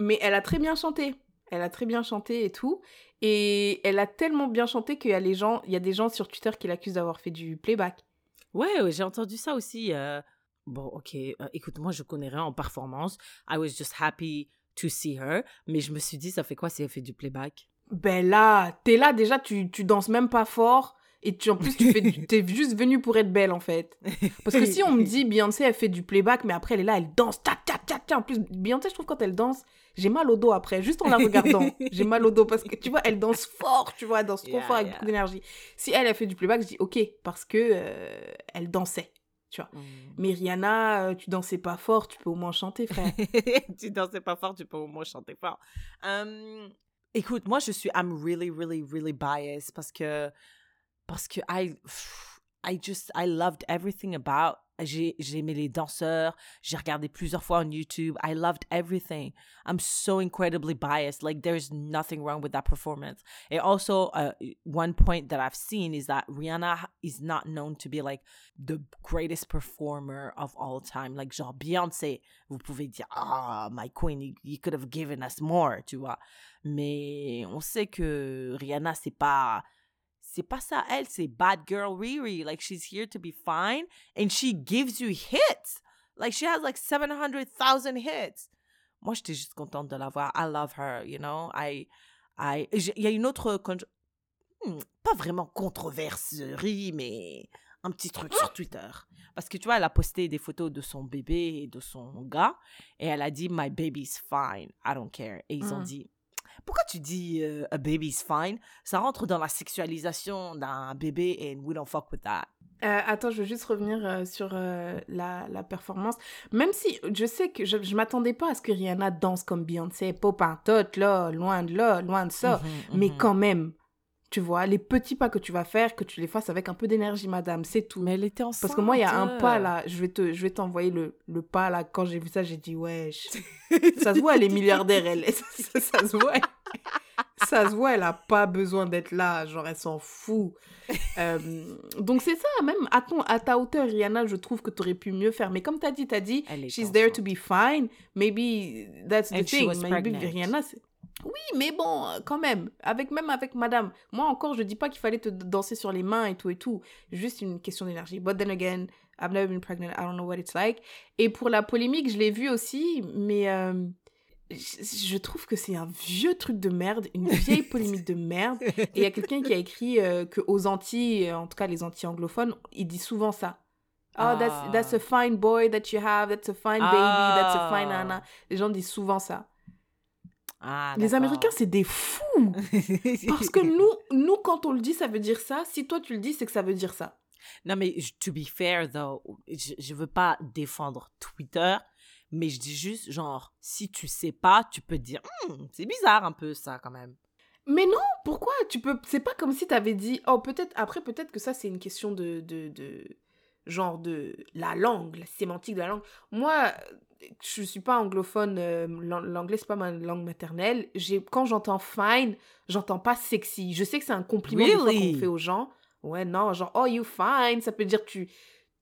mais elle a très bien chanté. Elle a très bien chanté et tout. Et elle a tellement bien chanté qu'il y a les gens, il y a des gens sur Twitter qui l'accusent d'avoir fait du playback. Ouais, ouais, j'ai entendu ça aussi. euh, Bon, ok, euh, écoute, moi je connais rien en performance. I was just happy to see her. Mais je me suis dit, ça fait quoi si elle fait du playback? Ben là, t'es là déjà, tu, tu danses même pas fort. Et tu, en plus, tu fais, du- t'es juste venue pour être belle en fait. Parce que si on me dit Beyoncé, elle fait du playback, mais après elle est là, elle danse, tac, tac, tac, tac. En plus, Beyoncé, je trouve quand elle danse, j'ai mal au dos après, juste en la regardant. j'ai mal au dos parce que tu vois, elle danse fort, tu vois, elle danse trop Yeah, fort avec yeah. beaucoup d'énergie. Si elle, elle fait du playback, je dis ok, parce que euh, elle dansait. Mm. Mais Rihanna, euh, tu dansais pas fort, tu peux au moins chanter, frère. tu dansais pas fort, tu peux au moins chanter fort. Hum, écoute, moi je suis, I'm really, really, really biased parce que, parce que I, I just, I loved everything about. J'ai aimé les danseurs, j'ai regardé plusieurs fois on YouTube. I loved everything. I'm so incredibly biased. Like there's nothing wrong with that performance. And also, uh, one point that I've seen is that Rihanna is not known to be like the greatest performer of all time. Like genre Beyoncé, vous pouvez dire ah my queen, you, you could have given us more, tu vois. Mais on sait que Rihanna c'est pas c'est pas ça elle, c'est bad girl Riri. Like she's here to be fine and she gives you hits. Like she has like 700,000 hits. Moi j'étais juste contente de la voir. I love her, you know? I I il y a une autre hmm, pas vraiment controverserie mais un petit truc sur Twitter. Parce que tu vois, elle a posté des photos de son bébé et de son gars. Et elle a dit, My baby's fine. I don't care. Et ils ont Mm. dit, pourquoi tu dis euh, a baby's fine? Ça rentre dans la sexualisation d'un bébé and we don't fuck with that. Euh, attends, je veux juste revenir euh, sur euh, la, la performance. Même si je sais que je, je m'attendais pas à ce que Rihanna danse comme Beyoncé, pop un tot, là, loin de là, loin de ça. Mhm, Mais mhm. quand même, tu vois, les petits pas que tu vas faire, que tu les fasses avec un peu d'énergie, madame, c'est tout. Mais elle était enceinte. Parce que moi, il y a un pas là, je vais te, je vais t'envoyer le, le pas là. Quand j'ai vu ça, j'ai dit, wesh. ça se voit, elle est milliardaire, elle. ça, ça se voit. Ça se voit, elle a pas besoin d'être là. Genre, elle s'en fout. Euh, donc, c'est ça, même à, ton, à ta hauteur, Rihanna, je trouve que tu aurais pu mieux faire. Mais comme tu as dit, tu as dit, Elle est she's there to be fine. Maybe that's the And thing. Maybe. Rihanna, c'est- oui, mais bon, euh, quand même, avec même avec madame. Moi encore, je dis pas qu'il fallait te danser sur les mains et tout et tout. Juste une question d'énergie. But then again, I've never been pregnant. I don't know what it's like. Et pour la polémique, je l'ai vu aussi, mais euh, je, je trouve que c'est un vieux truc de merde, une vieille polémique de merde. Et il y a quelqu'un qui a écrit euh, que aux Antilles, euh, en tout cas les Antilles anglophones, il dit souvent ça. Oh, that's, Ah. that's a fine boy that you have, that's a fine baby, that's a fine Ah. nana. Les gens disent souvent ça. Ah, Les. Américains, c'est des fous. Parce que nous, nous, quand on le dit, ça veut dire ça. Si toi, tu le dis, c'est que ça veut dire ça. Non, mais to be fair, though, je, je veux pas défendre Twitter, mais je dis juste, genre, si tu sais pas, tu peux dire, Hmm, c'est bizarre un peu ça quand même. Mais non, pourquoi? Tu peux. C'est pas comme si t'avais dit. Oh, peut-être. Après, peut-être que ça, c'est une question de, de, de. Genre de la langue, la sémantique de la langue. Moi, je suis pas anglophone. euh, l'an- L'anglais, c'est pas ma langue maternelle. J'ai Quand j'entends fine, j'entends pas sexy. Je sais que c'est un compliment Really? qu'on fait aux gens. Ouais, non, genre, oh, you fine, ça peut dire tu.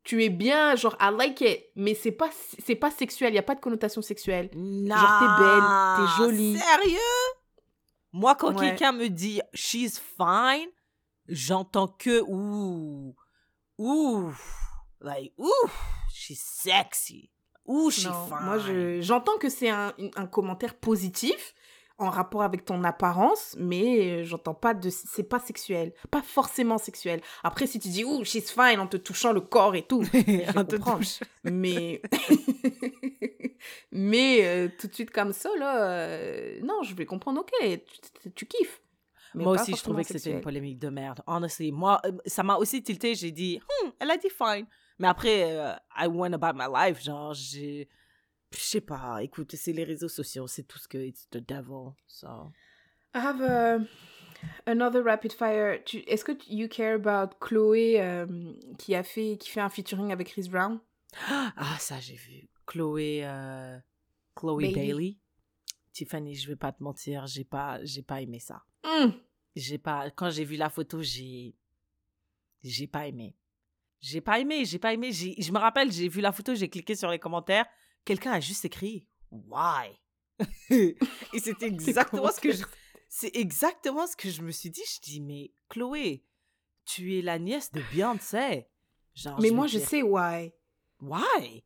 Tu es bien, genre, I like it. Mais c'est pas, c'est pas sexuel, il y a pas de connotation sexuelle. Non, Genre, t'es belle, t'es jolie. Sérieux? Moi, quand Ouais. quelqu'un me dit she's fine, j'entends que ouh, ouh, like ouh, she's sexy, ouh, she's Non, fine. moi, je- j'entends que c'est un, commentaire positif en rapport avec ton apparence, mais euh, j'entends pas de... C'est pas sexuel. Pas forcément sexuel. Après, si tu dis « Ouh, she's fine » en te touchant le corps et tout, je touche. Mais... mais euh, tout de suite comme ça, là... euh, Non, je vais comprendre, ok, tu, kiffes. mais Moi aussi, je trouvais que c'était une polémique de merde. Honestly, moi, ça m'a aussi tilté. J'ai dit, Hmm, elle a dit fine. Mais après, euh, I went about my life. Genre, j'ai. Je sais pas. Écoute, c'est les réseaux sociaux. C'est tout ce que. It's the devil. So. I have a, another rapid fire. Est-ce que tu- you care about Chloé euh, qui a fait qui fait un featuring avec Chris Brown? Ah, ça, j'ai vu. Chloé. euh, Chloé Bailey. Bailey. Tiffany, je vais pas te mentir. J'ai pas, j'ai pas aimé ça. Hmm. J'ai pas. Quand j'ai vu la photo, j'ai. J'ai pas aimé. J'ai pas aimé, j'ai pas aimé. Je me rappelle, j'ai vu la photo, j'ai cliqué sur les commentaires. Quelqu'un a juste écrit Why? Et c'était exactement ce que je. C'est exactement ce que je me suis dit. Je dis, mais Chloé, tu es la nièce de Beyoncé. Genre, Mais moi, je sais why. Why?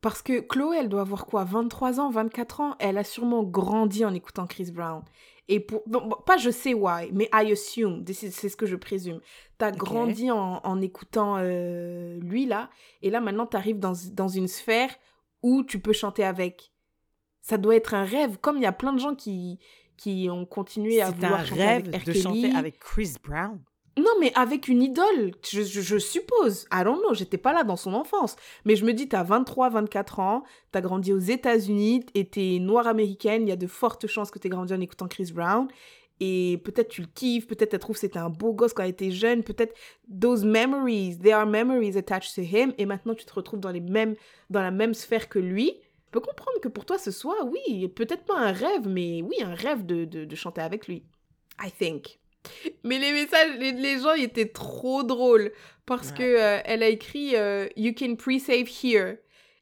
Parce que Chloé, elle doit avoir quoi 23 ans, 24 ans Elle a sûrement grandi en écoutant Chris Brown. Et pour... bon, pas je sais why, mais I assume, c'est ce que je présume. T'as grandi en, en écoutant euh, lui, là, et là, maintenant, t'arrives dans, dans une sphère où tu peux chanter avec. Ça doit être un rêve, comme il y a plein de gens qui, qui ont continué à vouloir un chanter rêve avec R. de chanter avec Chris Brown. Non, mais avec une idole, je, suppose. I don't know, j'étais pas là dans son enfance. Mais je me dis, t'as 23, 24 ans, t'as grandi aux États-Unis, et t'es noire américaine, il y a de fortes chances que t'aies grandi en écoutant Chris Brown. Et peut-être tu le kiffes, peut-être elle trouve que c'était un beau gosse quand elle était jeune, peut-être those memories, there are memories attached to him, et maintenant tu te retrouves dans, les mêmes, dans la même sphère que lui. Je peux comprendre que pour toi ce soit, oui, peut-être pas un rêve, mais oui, un rêve de, de chanter avec lui. I think. Mais les messages, les, les gens, ils étaient trop drôles parce Ouais. que euh, elle a écrit euh, You can pre-save here.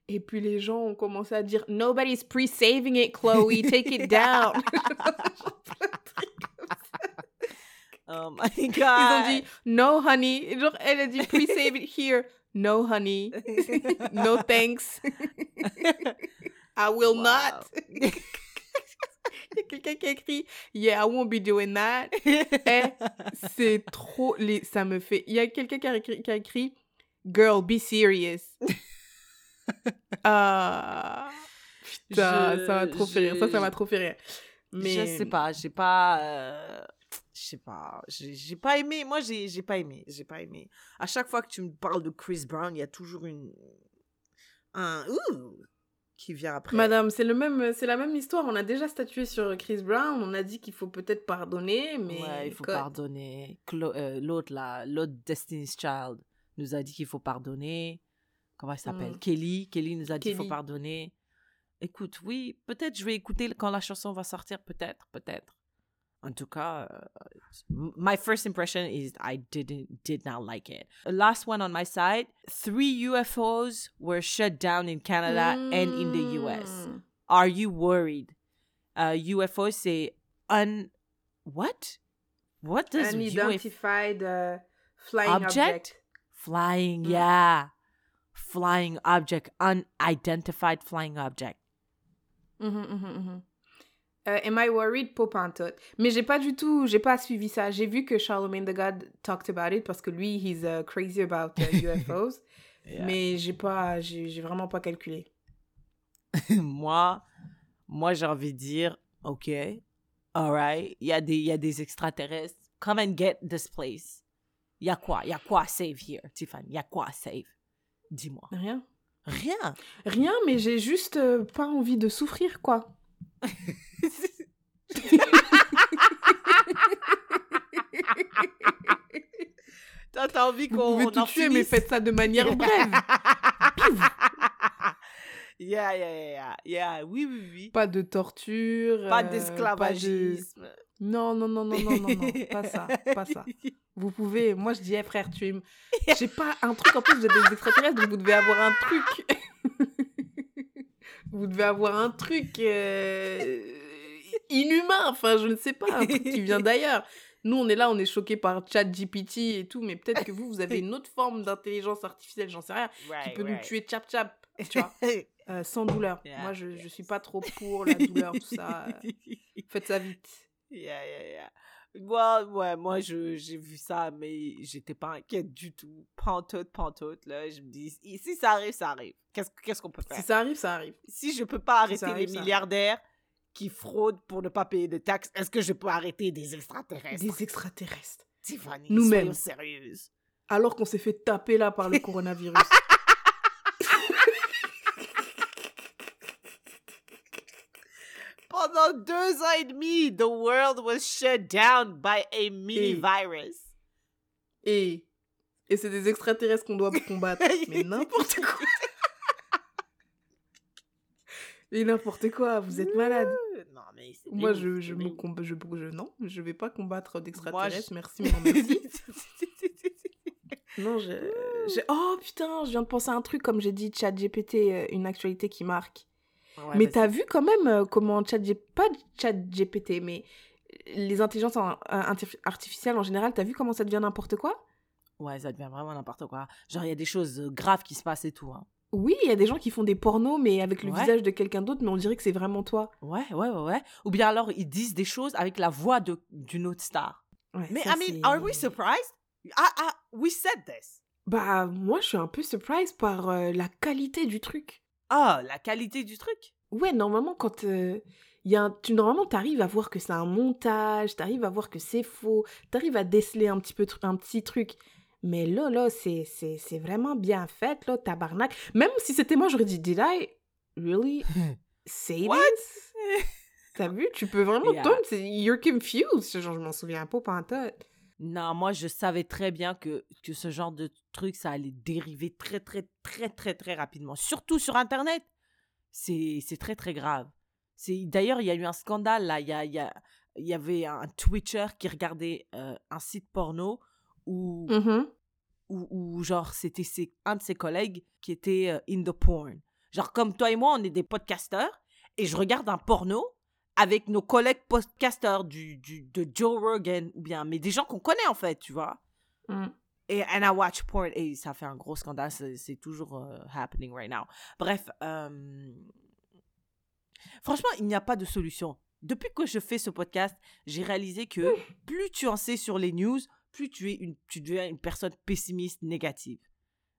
Et puis les gens ont commencé à dire Nobody's pre-saving it, Chloe, take it down. Oh my god. Ils ont dit No, honey. Genre, elle a dit Pre-save it here. No, honey. No, thanks. I will Wow. not. Quelqu'un qui a écrit Yeah, I won't be doing that. Eh, c'est trop. Les... Ça me fait. Il y a quelqu'un qui, a écrit- qui a écrit Girl, be serious. ah. Putain, Je- ça m'a trop fait rire. Ça, ça m'a trop fait rire. Mais. Je sais pas, j'ai pas. euh, Je sais pas, j'ai j'ai pas aimé. Moi, j'ai j'ai pas aimé. J'ai pas aimé. À chaque fois que tu me parles de Chris Brown, il y a toujours une. Un. Ouh qui vient après. Madame, c'est le même, c'est la même histoire. On a déjà statué sur Chris Brown. On a dit qu'il faut peut-être pardonner, mais Ouais, il faut pardonner. Euh, l'autre, là, l'autre Destiny's Child nous a dit qu'il faut pardonner. Comment elle s'appelle? Mm. Kelly. Kelly nous a dit qu'il faut pardonner. Écoute, oui, peut-être je vais écouter quand la chanson va sortir, peut-être, peut-être. En tout cas, my first impression is I didn't did not like it. The last one on my side, three UFOs were shut down in Canada and in the US. Mm. Are you worried? Uh, UFO, c'est un what? What does UFO Unidentified uh, flying Object? object. flying? Mm. Yeah, flying object, unidentified flying object. Mhm, mhm, mhm. Euh, am I worried? Pas pantoute. Mais j'ai pas du tout, j'ai pas suivi ça. J'ai vu que Charlemagne the God talked about it parce que lui, he's uh, crazy about uh, UFOs. Yeah. Mais j'ai pas, j'ai vraiment pas calculé. moi, moi j'ai envie de dire, ok, alright, il y a des, y a des extraterrestres. Come and get this place. Il y a quoi? Il y a quoi à save here, Tiffany? Il y a quoi à save? Dis-moi. Rien. Rien. Rien, mais j'ai juste euh, pas envie de souffrir, quoi. T'as envie Vous qu'on pouvez on tout tuer, mais faites ça de manière brève. yeah, yeah, yeah, yeah. Oui, oui, oui. Pas de torture. Pas euh, d'esclavagisme. de- Non, non, non, non, non, non, non, pas ça, pas ça. Vous pouvez, moi je dis, eh, frère, tu es. J'ai pas un truc, en plus vous êtes des extraterrestres, donc vous devez avoir un truc. vous devez avoir un truc euh, inhumain, enfin je ne sais pas, un truc qui vient d'ailleurs. Nous on est là, on est choqués par ChatGPT et tout, mais peut-être que vous, vous avez une autre forme d'intelligence artificielle, j'en sais rien, qui Right, peut nous tuer chap chap, tu vois, euh, sans douleur. Yeah, Moi je, je yes. suis pas trop pour la douleur, tout ça. Faites ça vite. Yeah, yeah, yeah. Ouais, moi, je, j'ai vu ça, mais j'étais pas inquiète du tout. Pantoute, pantoute, là. Je me dis, si ça arrive, ça arrive. Qu'est-ce, qu'est-ce qu'on peut faire? Si ça arrive, ça arrive. Si je peux pas arrêter arrive, les arrive. Qui fraudent pour ne pas payer de taxes, est-ce que je peux arrêter des extraterrestres? Des extraterrestres. Tiffany, Nous-mêmes. soyons sérieuses. Alors qu'on s'est fait taper là par le coronavirus. Pendant deux ans et demi, the world was shut down by a mini Et- virus. Et, et c'est des extraterrestres qu'on doit combattre. Mais n'importe quoi. Mais n'importe quoi, vous êtes malade. Non, mais c'est Moi, je, je me comb- je, je, non, je vais pas combattre d'extraterrestres. je- Merci, mais non, merci. Non, je, je- Oh putain, je viens de penser à un truc, comme j'ai dit, chat GPT, euh, une actualité qui marque. Ouais, mais t'as vu quand même euh, comment chat G- pas chat GPT, mais les intelligences en- euh, artificielles en général, t'as vu comment ça devient n'importe quoi? Ouais, ça devient vraiment n'importe quoi. Genre, il y a des choses graves qui se passent et tout. Hein. Oui, il y a des gens qui font des pornos, mais avec le Ouais. visage de quelqu'un d'autre, mais on dirait que c'est vraiment toi. Ouais, ouais, ouais, ouais. Ou bien alors, ils disent des choses avec la voix d'une autre star. Ouais, Mais, ça, I mean, are we surprised? Ah, ah, we said this. Bah, moi, je suis un peu surprise par euh, la qualité du truc. Ah, la qualité du truc? Ouais, normalement, quand euh, y a un... tu normalement, t'arrives à voir que c'est un montage, t'arrives à voir que c'est faux, t'arrives à déceler un petit peu un petit truc. Mais là, là, c'est c'est c'est vraiment bien fait, là, tabarnak. Même si c'était moi, j'aurais dit, did I really say What? this? T'as vu? Tu peux vraiment Yeah. c'est- you're confused. Genre, je m'en souviens pas, tas. Non, moi, je savais très bien que, que ce genre de truc, ça allait dériver très, très, très, très, très rapidement. Surtout sur Internet. C'est c'est très, très grave. C'est D'ailleurs, il y a eu un scandale, là. Il y, a, il y, a- il y avait un Twitcher qui regardait euh, un site porno Mhm. où, où, genre, c'était ses- un de ses collègues qui était euh, in the porn. Genre, comme toi et moi, on est des podcasteurs, et je regarde un porno avec nos collègues podcasteurs du, du, de Joe Rogan, ou bien, mais des gens qu'on connaît, en fait, tu vois. Mm. Et and I watch porn, et ça fait un gros scandale, c'est c'est toujours euh, happening right now. Bref, euh, franchement, il n'y a pas de solution. Depuis que je fais ce podcast, j'ai réalisé que plus tu en sais sur les news, plus tu es une, tu deviens une personne pessimiste, négative.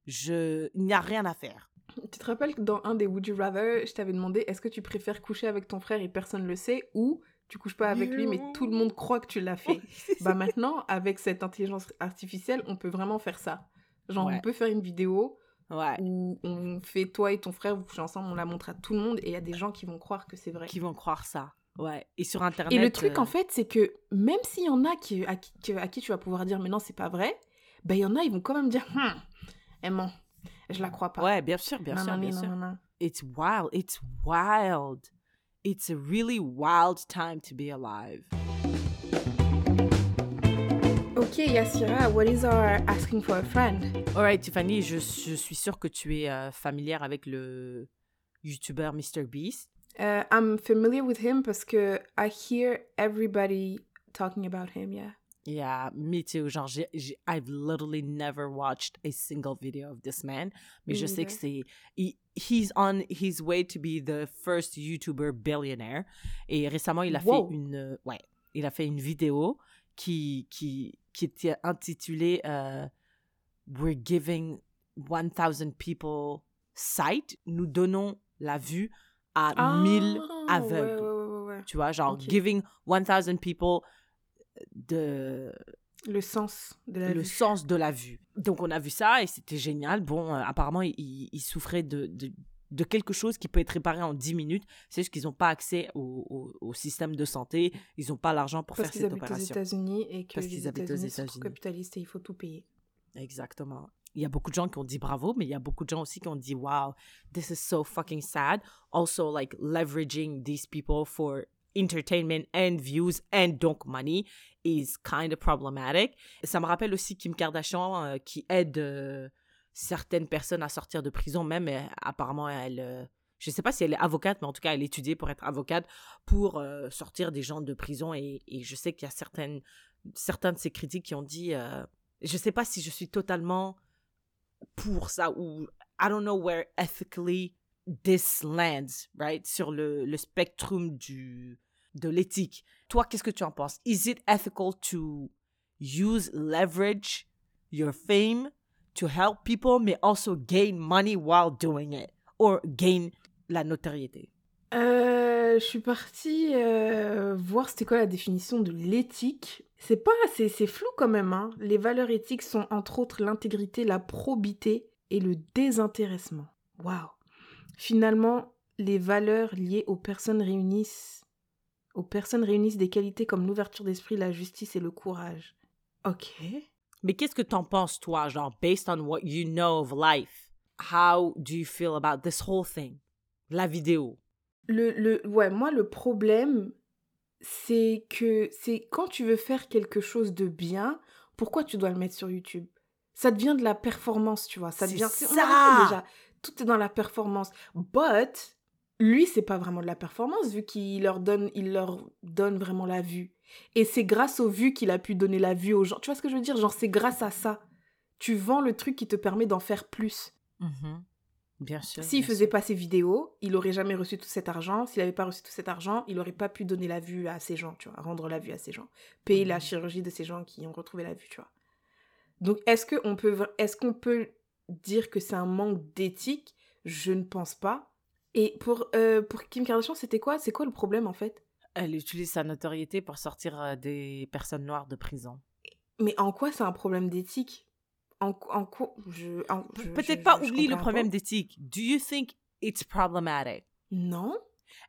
Je, il n'y a rien à faire. Tu te rappelles que dans un des Would You Rather, je t'avais demandé est-ce que tu préfères coucher avec ton frère et personne le sait ou tu couches pas avec lui mais tout le monde croit que tu l'as fait? bah maintenant, avec cette intelligence artificielle, on peut vraiment faire ça. Genre, Ouais. on peut faire une vidéo Ouais. où on fait toi et ton frère, vous couchez ensemble, on la montre à tout le monde et il y a des gens qui vont croire que c'est vrai. Qui vont croire ça. Ouais. Et sur Internet. Et le truc, euh, en fait, c'est que même s'il y en a qui, à, qui, à qui tu vas pouvoir dire mais non, c'est pas vrai, ben il y en a, ils vont quand même dire hum, eh bon, je la crois pas. Ouais, bien sûr, bien Non, sûr, non, bien non, sûr. It's wild. It's wild. It's a really wild time to be alive. Ok, Yassira, what is our asking for a friend? Alright, Tiffany, je, je suis sûre que tu es euh, familière avec le YouTuber Mr. Uh, I'm familiar with him parce que I hear everybody talking about him, yeah. Yeah, me too. Genre, j'ai- j'ai- I've literally never watched a single video of this man. Mais je sais que c'est. he- he's on his way to be the first YouTuber billionaire. Et récemment, il a Wow. fait une. euh, Ouais, il a fait une vidéo qui, qui, qui était intitulée euh, We're giving 1000 people sight. Nous donnons la vue à 1000 Ah, aveugles. Ouais, ouais, ouais, ouais, ouais. Tu vois, genre, Ok. giving 1000 people de Le sens de la le vue. sens de la vue. Donc on a vu ça et c'était génial. Bon, euh, apparemment, il, il- souffrait de, de, de quelque chose qui peut être réparé en 10 minutes. C'est juste qu'ils n'ont pas accès au, au- au système de santé. Ils n'ont pas l'argent pour Parce faire qu'ils cette habitent aux opération. États-Unis et que Parce les qu'ils habitent aux États-Unis sont trop États-Unis. capitalistes et il faut tout payer. Exactement. Il y a beaucoup de gens qui ont dit bravo, mais il y a beaucoup de gens aussi qui ont dit wow, this is so fucking sad. Also, like leveraging these people for entertainment and views and donc money is kind of problematic. Ça me rappelle aussi Kim Kardashian euh, qui aide euh, certaines personnes à sortir de prison, même euh, apparemment elle. je sais pas si elle est avocate, mais en tout cas, elle étudie pour être avocate pour sortir des gens de prison. Et, je sais qu'il y a certaines, certains de ses critiques qui ont dit je sais pas si je suis totalement pour ça ou I don't know where ethically this lands, right? Sur le, le spectrum du, de l'éthique. Toi, qu'est-ce que tu en penses? Is it ethical to use leverage your fame to help people, mais also gain money while doing it? Or gain la notoriété? Euh, je suis partie euh, voir c'était quoi la définition de l'éthique. C'est pas, c'est, c'est flou quand même. Hein. Les valeurs éthiques sont entre autres l'intégrité, la probité et le désintéressement. Waouh. Finalement, les valeurs liées aux personnes réunissent, aux personnes réunissent des qualités comme l'ouverture d'esprit, la justice et le courage. Ok. Mais qu'est-ce que t'en penses, toi, genre, based on what you know of life? How do you feel about this whole thing? La vidéo. Le, le, ouais, moi, le problème, c'est que c'est quand tu veux faire quelque chose de bien, pourquoi tu dois le mettre sur YouTube? Ça devient de la performance, tu vois. Ça devient ça. on déjà. Tout est dans la performance. But lui, c'est pas vraiment de la performance vu qu'il leur donne, il leur donne vraiment la vue. Et c'est grâce aux vues qu'il a pu donner la vue aux gens. Tu vois ce que je veux dire? Genre, c'est grâce à ça. Tu vends le truc qui te permet d'en faire plus. Mhm. Bien sûr. S'il bien faisait sûr. pas ses vidéos, il aurait jamais reçu tout cet argent. S'il avait pas reçu tout cet argent, il aurait pas pu donner la vue à ces gens, tu vois, rendre la vue à ces gens, payer la Mhm. chirurgie de ces gens qui ont retrouvé la vue, tu vois. Donc, est-ce que on peut, qu'on peut dire que c'est un manque d'éthique? Je ne pense pas. Et pour euh, pour Kim Kardashian, c'était quoi? C'est quoi le problème en fait? Elle utilise sa notoriété pour sortir euh, des personnes noires de prison. Mais en quoi c'est un problème d'éthique? En en quoi je, en- je- Peut-être pas je- oublie le problème d'éthique. Do you think it's problematic? Non.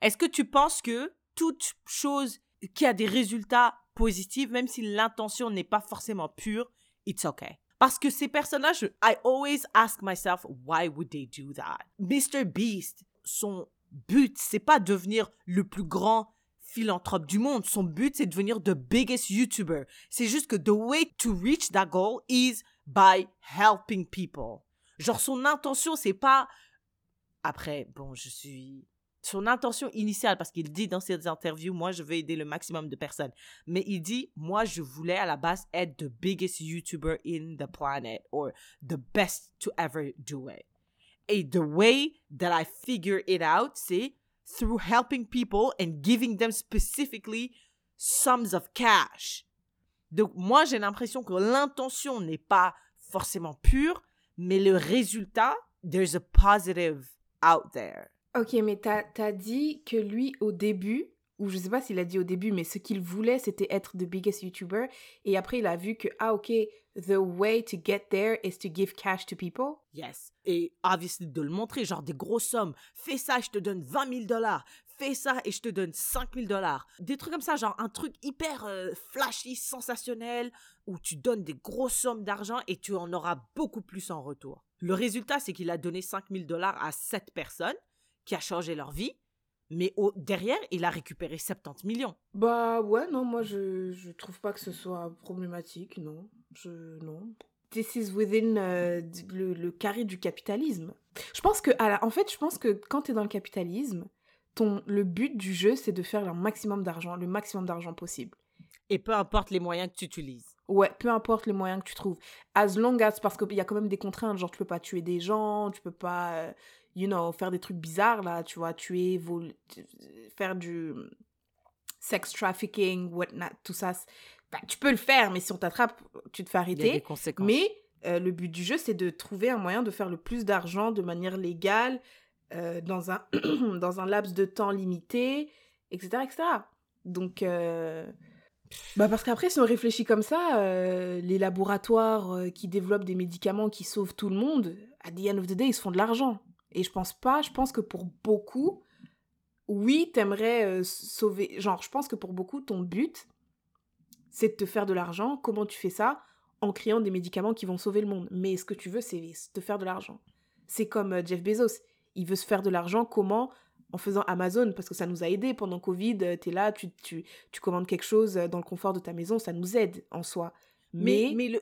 Est-ce que tu penses que toute chose qui a des résultats positifs, même si l'intention n'est pas forcément pure, it's okay? Parce que ces personnages, I always ask myself, why would they do that? Mr. Beast, son but, c'est pas devenir le plus grand philanthrope du monde. Son but, c'est devenir the biggest YouTuber. C'est juste que the way to reach that goal is by helping people. Genre, son intention, c'est pas. Après, bon, je suis. Son intention initiale, parce qu'il dit dans ses interviews, moi, je veux aider le maximum de personnes. Mais il dit, moi, je voulais à la base être the biggest YouTuber in the planet, or the best to ever do it. Et the way that I figure it out, c'est through helping people and giving them specifically sums of cash. Donc, moi, j'ai l'impression que l'intention n'est pas forcément pure, mais le résultat, there's a positive out there. Ok, mais t'as as dit que lui, au début, ou je sais pas s'il a dit au début, mais ce qu'il voulait, c'était être the biggest YouTuber. Et après, il a vu que, ah, ok, the way to get there is to give cash to people? Yes. Et obviously, de le montrer, genre des grosses sommes. Fais ça, je te donne 20 000 dollars. Fais ça et je te donne 5 000 dollars. Des trucs comme ça, genre un truc hyper euh, flashy, sensationnel, où tu donnes des grosses sommes d'argent et tu en auras beaucoup plus en retour. Le résultat, c'est qu'il a donné 5 000 dollars à 7 personnes, qui a changé leur vie, mais derrière, il a récupéré 70 millions. Bah ouais, non, moi, je, je trouve pas que ce soit problématique, non. Je, non. This is within euh, le, carré du capitalisme. Je pense que, la- en fait, je pense que quand t'es dans le capitalisme, ton, le but du jeu, c'est de faire un maximum d'argent, le maximum d'argent possible. Et peu importe les moyens que tu utilises. Ouais, peu importe les moyens que tu trouves. As long as, parce qu'il y a quand même des contraintes, genre tu peux pas tuer des gens, tu peux pas, euh, you know, faire des trucs bizarres là, tu vois, tuer, vol- faire du sex trafficking, whatnot, tout ça. bah, tu peux le faire, mais si on t'attrape, tu te fais Il y a des arrêter. conséquences. Mais euh, le but du jeu, c'est de trouver un moyen de faire le plus d'argent de manière légale, euh, dans, un dans un laps de temps limité, etc. etc. Donc, euh, bah parce qu'après, si on réfléchit comme ça, euh, les laboratoires qui développent des médicaments qui sauvent tout le monde, à the end of the day, ils se font de l'argent. Et je pense pas, je pense que pour beaucoup, oui, t'aimerais sauver. Genre, je pense que pour beaucoup, ton but, c'est de te faire de l'argent. Comment tu fais ça? En créant des médicaments qui vont sauver le monde. Mais ce que tu veux, c'est te faire de l'argent. C'est comme Jeff Bezos. Il veut se faire de l'argent. Comment? En faisant Amazon, parce que ça nous a aidé pendant Covid. euh, T'es là, tu, tu, tu commandes quelque chose euh, dans le confort de ta maison, ça nous aide en soi. Mais, Mais, mais le.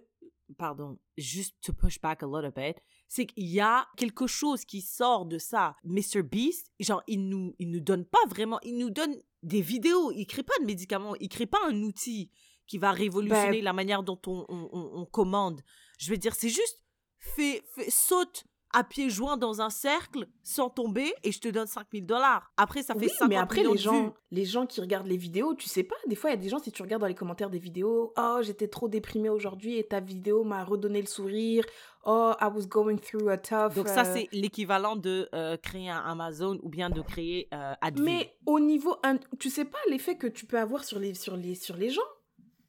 Pardon, juste to push back a little bit, c'est qu'il y a quelque chose qui sort de ça. Mr. Beast, genre, il nous, il nous donne pas vraiment. Il nous donne des vidéos. Il crée pas de médicaments. Il crée pas un outil qui va révolutionner Ben- la manière dont on, on, on- on commande. Je veux dire, c'est juste. Fais, fais- saute à pieds joints dans un cercle sans tomber et je te donne 5000 dollars. Après, ça fait Oui, 50 mais après, les gens, vues. les gens qui regardent les vidéos, tu sais pas, des fois, il y a des gens, si tu regardes dans les commentaires des vidéos, oh, j'étais trop déprimée aujourd'hui et ta vidéo m'a redonné le sourire, oh, I was going through a tough. Donc ça, euh, c'est l'équivalent de euh, créer un Amazon ou bien de créer euh, Advil. Mais au niveau, tu sais pas l'effet que tu peux avoir sur les, sur les, sur les gens.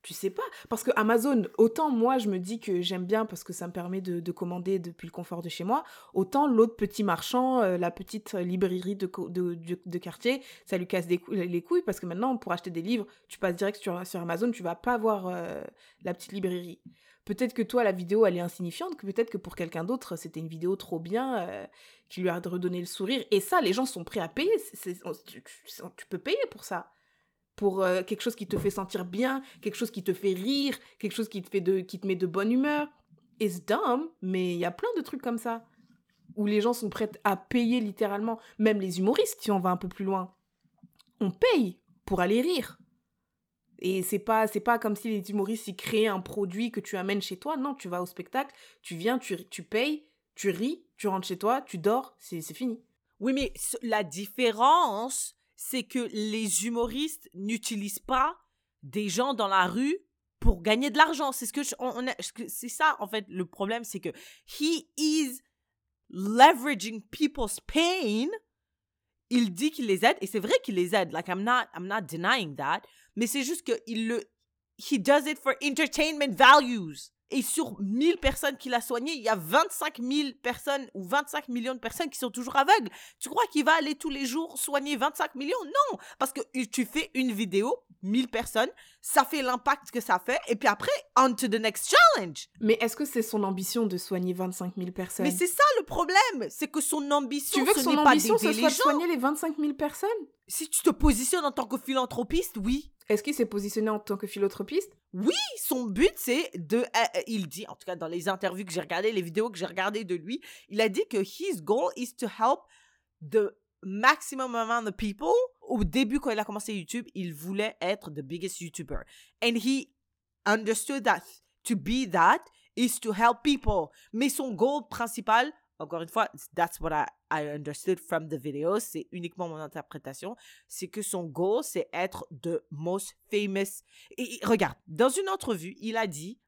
Tu sais pas. Parce que Amazon, autant moi, je me dis que j'aime bien parce que ça me permet de, de commander depuis le confort de chez moi, autant l'autre petit marchand, euh, la petite librairie de, de, quartier, ça lui casse les couilles parce que maintenant, pour acheter des livres, tu passes direct sur, Amazon, tu vas pas avoir euh, la petite librairie. Peut-être que toi, la vidéo, elle est insignifiante, que peut-être que pour quelqu'un d'autre, c'était une vidéo trop bien euh, qui lui a redonné le sourire. Et ça, les gens sont prêts à payer. Tu peux payer pour ça. Pour euh, quelque chose qui te fait sentir bien, quelque chose qui te fait rire, quelque chose qui te, fait de, qui te met de bonne humeur. It's dumb, mais il y a plein de trucs comme ça. Où les gens sont prêts à payer littéralement. Même les humoristes, si on va un peu plus loin. On paye pour aller rire. Et c'est pas c'est pas comme si les humoristes ils créaient un produit que tu amènes chez toi. Non, tu vas au spectacle, tu viens, tu, tu payes, tu ris, tu rentres chez toi, tu dors, c'est fini. Oui, mais la différence, c'est que les humoristes n'utilisent pas des gens dans la rue pour gagner de l'argent. C'est ce que on, c'est ça en fait le problème, c'est que he is leveraging people's pain. Il dit qu'il les aide et c'est vrai qu'il les aide. Like I'm not I'm not denying that, mais c'est juste que il le he does it for entertainment values. Et sur 1000 personnes qu'il a soignées, il y a 25 000 personnes ou 25 millions de personnes qui sont toujours aveugles. Tu crois qu'il va aller tous les jours soigner 25 millions? Non, parce que tu fais une vidéo, 1000 personnes, ça fait l'impact que ça fait, et puis après, on to the next challenge. Mais est-ce que c'est son ambition de soigner 25 000 personnes? Mais c'est ça le problème, c'est que son ambition, Tu veux que ce son ambition, ce soit de soigner les 25 000 personnes? Si tu te positionnes en tant que philanthropiste, oui. Est-ce qu'il s'est positionné en tant que philanthropiste? Son but, c'est de. euh, euh, il dit, en tout cas dans les interviews que j'ai regardées, les vidéos que j'ai regardées de lui, il a dit que his goal is to help the maximum amount of people. Au début, quand il a commencé YouTube, il voulait être the biggest YouTuber. And he understood that to be that is to help people. Mais son goal principal, encore une fois, that's what I, I understood from the videos, c'est uniquement mon interprétation, c'est que son goal, c'est être the most famous. Et, regarde, dans une entrevue, il a dit,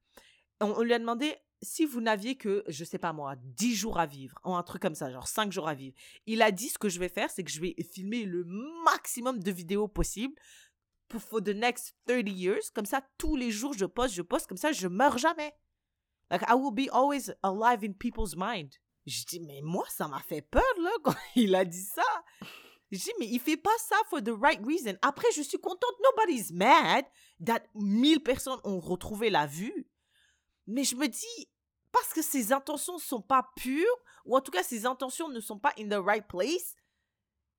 on, on lui a demandé si vous n'aviez que, je sais pas moi, 10 jours à vivre, ou un truc comme ça, genre 5 jours à vivre. Il a dit ce que je vais faire, c'est que je vais filmer le maximum de vidéos possible pour for the next 30 years. Comme ça, tous les jours, je poste, je poste, comme ça, je meurs jamais. Like, I will be always alive in people's mind. Je dis, mais moi, ça m'a fait peur, quand il a dit ça. Je dis, mais il fait pas ça for the right reason. Après, je suis contente. Nobody's mad that 1000 personnes ont retrouvé la vue. Mais je me dis, parce que ses intentions sont pas pures, ou en tout cas, ses intentions ne sont pas in the right place,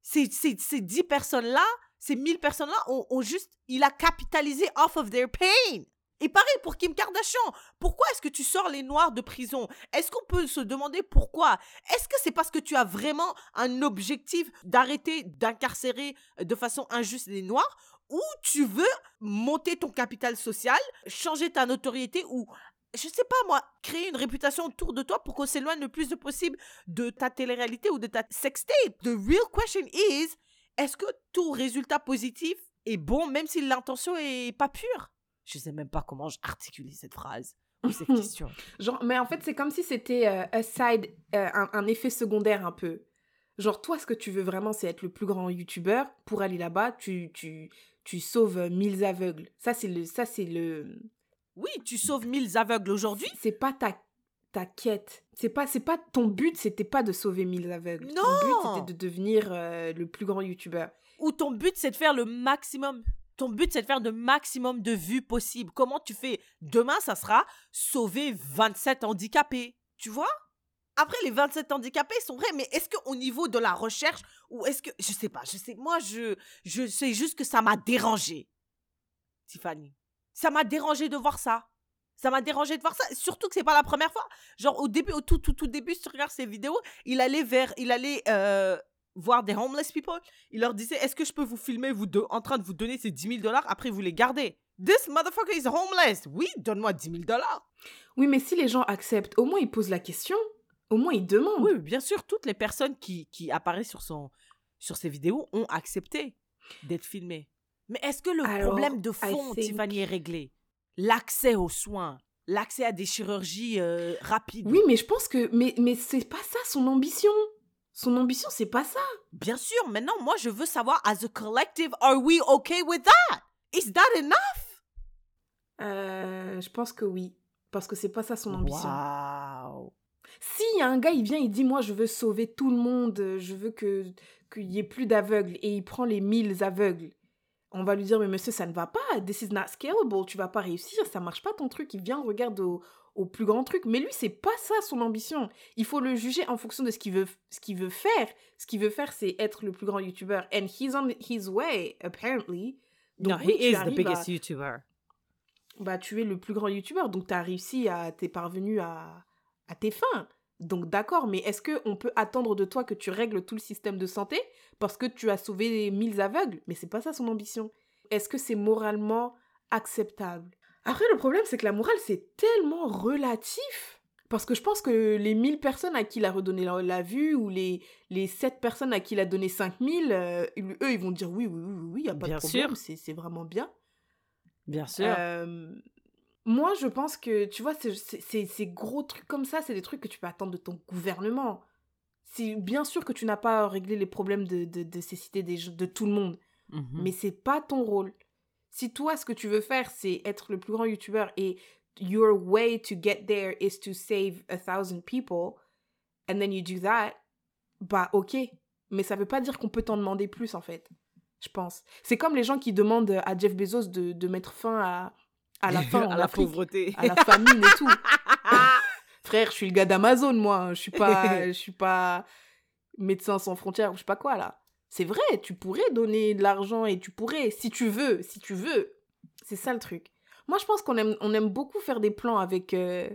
ces, ces, ces 10 personnes-là, ces 1000 personnes-là ont juste, il a capitalisé off of their pain. Et pareil pour Kim Kardashian. Pourquoi est-ce que tu sors les noirs de prison? Est-ce qu'on peut se demander pourquoi? Est-ce que c'est parce que tu as vraiment un objectif d'arrêter d'incarcérer de façon injuste les noirs? Ou tu veux monter ton capital social, changer ta notoriété ou je sais pas moi, créer une réputation autour de toi pour qu'on s'éloigne le plus possible de ta télé-réalité ou de ta sextape? The real question is, est-ce que tout résultat positif est bon même si l'intention est pas pure? Je sais même pas comment articuler cette phrase ou cette question. Genre, mais en fait, c'est comme si c'était euh, a side, euh, un, un effet secondaire un peu. Genre, toi, ce que tu veux vraiment, c'est être le plus grand youtubeur. Pour aller là-bas, tu, tu, tu sauves euh, 1000 aveugles. Ça, c'est le, ça, c'est le, Oui, tu sauves 1000 aveugles aujourd'hui. c'est pas ta, ta quête. C'est pas, c'est pas ton but, c'était pas de sauver 1000 aveugles. Ton Non but, c'était de devenir euh, le plus grand youtubeur. Ou ton but c'est de faire le maximum. Ton but c'est de faire le maximum de vues possible. Comment tu fais? Demain, ça sera sauver 27 handicapés. Tu vois? Après, les 27 handicapés sont vrais, mais est-ce qu'au niveau de la recherche, ou est-ce que. Je sais pas, je sais. Moi, je, je sais juste que ça m'a dérangé. Tiffany. Ça m'a dérangé de voir ça. Ça m'a dérangé de voir ça. Surtout que c'est pas la première fois. Genre, au début, au tout, tout, tout début, si tu regardes ces vidéos, il allait vers. Il allait. euh, voir des homeless people, il leur disait Est-ce que je peux vous filmer, vous deux, en train de vous donner ces 10 000 dollars, après vous les gardez This motherfucker is homeless. Oui, donne-moi 10 000 dollars. Oui, mais si les gens acceptent, au moins ils posent la question. Au moins, il demande. Oui, bien sûr, toutes les personnes qui, qui apparaissent sur, son, sur ses vidéos ont accepté d'être filmées. Mais est-ce que le Alors, problème de fond, think- Tiffany, est réglé? L'accès aux soins, l'accès à des chirurgies euh, rapides. Oui, mais je pense que. Mais, mais c'est pas ça son ambition. Son ambition, c'est pas ça. Bien sûr, maintenant, moi, je veux savoir, as a collective, are we okay with that? Is that enough? Euh, je pense que oui. Parce que c'est pas ça son ambition. Wow. Si y a un gars, il vient, il dit Moi, je veux sauver tout le monde, je veux que qu'il y ait plus d'aveugles, et il prend les 1000 aveugles, on va lui dire Mais monsieur, ça ne va pas, this is not scalable, tu vas pas réussir, ça marche pas ton truc. Il vient, regarde au, au plus grand truc. Mais lui, c'est pas ça son ambition. Il faut le juger en fonction de ce qu'il veut, ce qu'il veut faire. Ce qu'il veut faire, c'est être le plus grand YouTuber. And he's on his way, apparently. No, Donc, oui, he is the biggest à- YouTuber. bah, tu es le plus grand youtubeur, donc tu as réussi à, t'es parvenu à, à tes fins. Donc d'accord, mais est-ce qu'on peut attendre de toi que tu règles tout le système de santé parce que tu as sauvé 1000 aveugles? Mais c'est pas ça son ambition. Est-ce que c'est moralement acceptable? Après, le problème, c'est que la morale, c'est tellement relatif. Parce que je pense que les 1000 personnes à qui il a redonné la, la vue ou les, les 7 personnes à qui il a donné 5000, euh, eux, ils vont dire oui, oui, oui, oui, il n'y a pas Bien de problème, sûr. c'est vraiment bien. Bien sûr. Euh, moi, je pense que, tu vois, ces gros trucs comme ça, c'est des trucs que tu peux attendre de ton gouvernement. C'est bien sûr que tu n'as pas réglé les problèmes de, de, de des, gens- de tout le monde, Mhm. mais c'est pas ton rôle. Si toi, ce que tu veux faire, c'est être le plus grand youtubeur et your way to get there is to save a thousand people, and then you do that, bah ok. Mais ça veut pas dire qu'on peut t'en demander plus, en fait. Je pense. C'est comme les gens qui demandent à Jeff Bezos de, de mettre fin à, à la faim à la Afrique, pauvreté. à la famine et tout. Frère, je suis le gars d'Amazon, moi. hein. Je suis pas, je suis pas médecin sans frontières ou je sais pas quoi là. C'est vrai, tu pourrais donner de l'argent et tu pourrais, si tu veux, si tu veux. C'est ça le truc. Moi, je pense qu'on aime, on aime beaucoup faire des plans avec euh,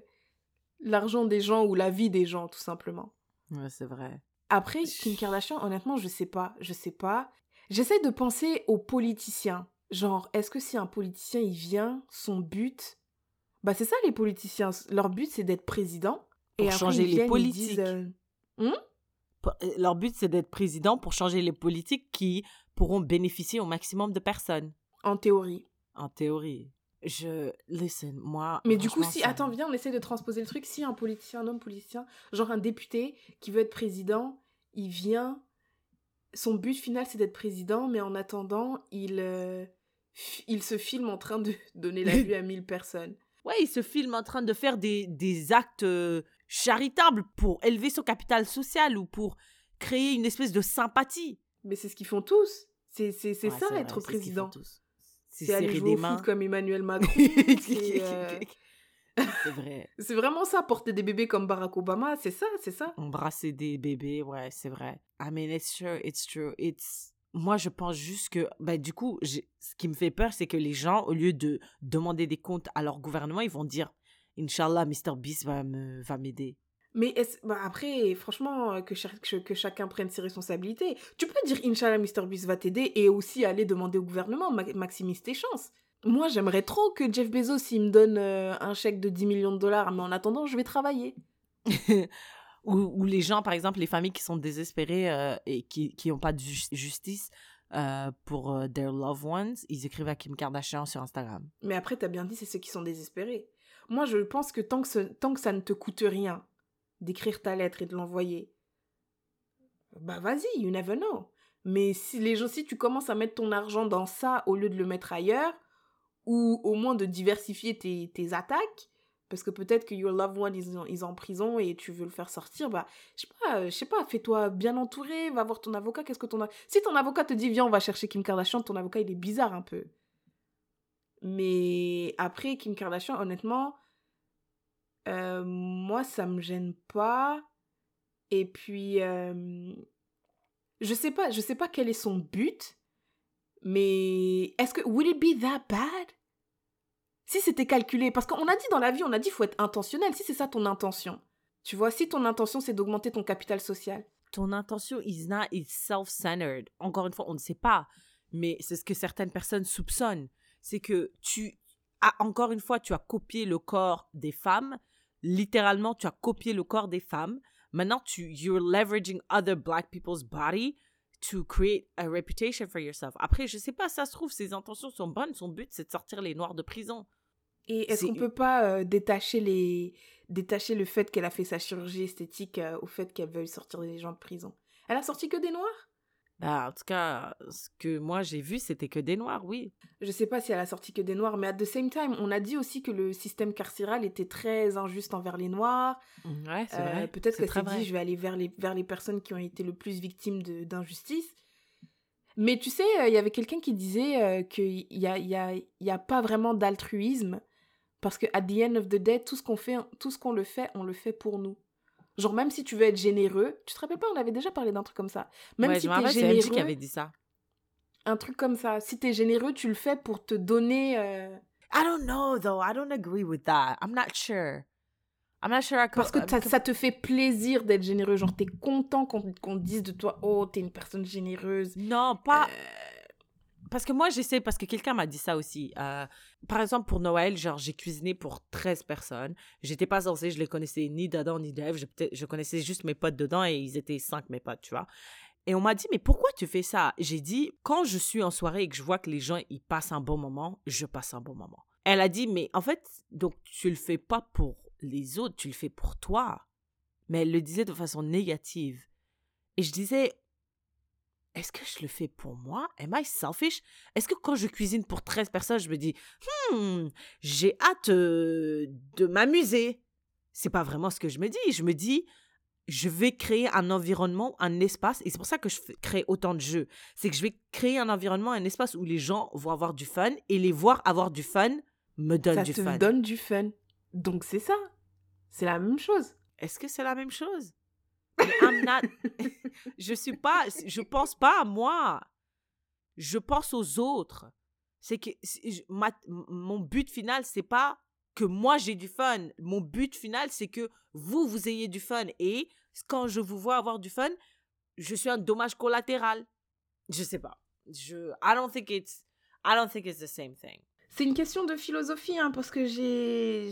l'argent des gens ou la vie des gens, tout simplement. Ouais, c'est vrai. Après, Kim Kardashian, honnêtement, je sais pas. Je sais pas. J'essaie de penser aux politiciens. Genre, est-ce que si un politicien, il vient, son but... Bah, c'est ça, les politiciens. Leur but, c'est d'être président. Pour après, changer les viennent, politiques. disent, euh, euh, Leur but, c'est d'être président pour changer les politiques qui pourront bénéficier au maximum de personnes. en théorie. En théorie. Je. Listen, moi. Mais du coup, si... ça- Attends, viens, on essaie de transposer le truc. Si un politicien, un homme politicien, genre un député qui veut être président, il vient... Son but final, c'est d'être président, mais en attendant, il, euh, il se filme en train de donner la vue à 1000 personnes. Ouais, il se filme en train de faire des, des actes euh, charitables pour élever son capital social ou pour créer une espèce de sympathie. Mais c'est ce qu'ils font tous. C'est Ouais, ça, vrai, être ce président. C'est C'est aller jouer des au mains. foot comme Emmanuel Macron. c'est euh, C'est vrai. c'est vraiment ça, porter des bébés comme Barack Obama, c'est ça, c'est ça. Embrasser des bébés, ouais, c'est vrai. I mean, it's true, it's true. It's... Moi, je pense juste que, bah, du coup, ce qui me fait peur, c'est que les gens, au lieu de demander des comptes à leur gouvernement, ils vont dire, Inch'Allah, Mr. Beast va me va m'aider. Mais est-ce- bah après, franchement, euh, que, cha- que- que chacun prenne ses responsabilités. Tu peux dire Inch'Allah, Mr. Beast va t'aider et aussi aller demander au gouvernement, ma- maximise tes chances. Moi, j'aimerais trop que Jeff Bezos, il me donne euh, un chèque de 10 millions de dollars, mais en attendant, je vais travailler. ou, ou les gens, par exemple, les familles qui sont désespérées euh, et qui n'ont pas de ju- justice euh, pour their loved ones, ils écrivent à Kim Kardashian sur Instagram. Mais après, t'as bien dit, c'est ceux qui sont désespérés. Moi, je pense que tant que, tant que ça ne te coûte rien d'écrire ta lettre et de l'envoyer, bah vas-y, you never know. Mais si les gens, si tu commences à mettre ton argent dans ça au lieu de le mettre ailleurs, ou au moins de diversifier tes, tes attaques, parce que peut-être que your loved one is en, is en prison et tu veux le faire sortir, bah, je sais pas, euh, je sais pas, fais-toi bien entouré, va voir ton avocat, qu'est-ce que ton... Si ton avocat te dit, viens, on va chercher Kim Kardashian, ton avocat, il est bizarre un peu. Mais après, Kim Kardashian, honnêtement, euh, moi, ça me gêne pas. Et puis, euh, je sais pas, je sais pas quel est son but, mais est-ce que would it be that bad? Si c'était calculé, parce qu'on a dit dans la vie, on a dit faut être intentionnel. Si c'est ça ton intention, tu vois, si ton intention c'est d'augmenter ton capital social, Ton intention is not is self-centered. Encore une fois, on ne sait pas, mais c'est ce que certaines personnes soupçonnent. C'est que tu as, encore une fois, tu as copié le corps des femmes. Littéralement, tu as copié le corps des femmes. Maintenant, tu, you're leveraging other black people's body to create a reputation for yourself. Après, je sais pas, ça se trouve, ses intentions sont bonnes. Son but, c'est de sortir les noirs de prison. Et est-ce qu'on peut pas euh, détacher, les... détacher le fait qu'elle a fait sa chirurgie esthétique euh, au fait qu'elle veuille sortir les gens de prison? Elle a sorti que des noirs? Bah, en tout cas, ce que moi j'ai vu, c'était que des noirs, oui. Je sais pas si elle a sorti que des noirs, mais at the same time, on a dit aussi que le système carcéral était très injuste envers les noirs. Mmh, ouais, c'est vrai. Euh, peut-être qu'elle s'est dit, je vais aller vers les, vers les personnes qui ont été le plus victimes d'injustice. Mais tu sais, il y avait quelqu'un qui disait qu'il n'y a, y a, y a pas vraiment d'altruisme parce que at the end of the day, tout ce qu'on fait, tout ce qu'on le fait, on le fait pour nous. Genre, même si tu veux être généreux, tu te rappelles pas, on avait déjà parlé d'un truc comme ça. Même ouais, si tu es généreux. qui avait dit ça. Un truc comme ça. Si tu es généreux, tu le fais pour te donner. Euh... I don't know, though. I don't agree with that. I'm not sure. I'm not sure. I Parce que ça te fait plaisir d'être généreux. Genre, t'es content qu'on dise de toi, oh, t'es une personne généreuse. Non, pas. Euh parce que moi, j'essaie, parce que quelqu'un m'a dit ça aussi. Euh, par exemple, pour Noël, genre, j'ai cuisiné pour 13 personnes. J'étais pas censée, je les connaissais ni d'Adam ni d'Ève. Je, je connaissais juste mes potes dedans et ils étaient 5 mes potes, tu vois. Et on m'a dit, mais pourquoi tu fais ça? J'ai dit, quand je suis en soirée et que je vois que les gens, ils passent un bon moment, je passe un bon moment. Elle a dit, mais en fait, donc tu le fais pas pour les autres, tu le fais pour toi. Mais elle le disait de façon négative. Et je disais, est-ce que je le fais pour moi? Am I selfish? Est-ce que quand je cuisine pour 13 personnes, je me dis, hmm, j'ai hâte euh, de m'amuser? C'est pas vraiment ce que je me dis. Je me dis, je vais créer un environnement, un espace, et c'est pour ça que je crée autant de jeux. C'est que je vais créer un environnement, un espace où les gens vont avoir du fun, et les voir avoir du fun me donne du fun. Ça te donne du fun. Donc c'est ça. C'est la même chose. Est-ce que c'est la même chose? Je suis pas, je pense pas à moi. Je pense aux autres. C'est que mon but final, c'est pas que moi j'ai du fun. Mon but final, c'est que vous, vous ayez du fun. Et quand je vous vois avoir du fun, je suis un dommage collatéral. Je sais pas. Je, I don't think it's, I don't think it's the same thing. C'est une question de philosophie, hein, parce que j'ai,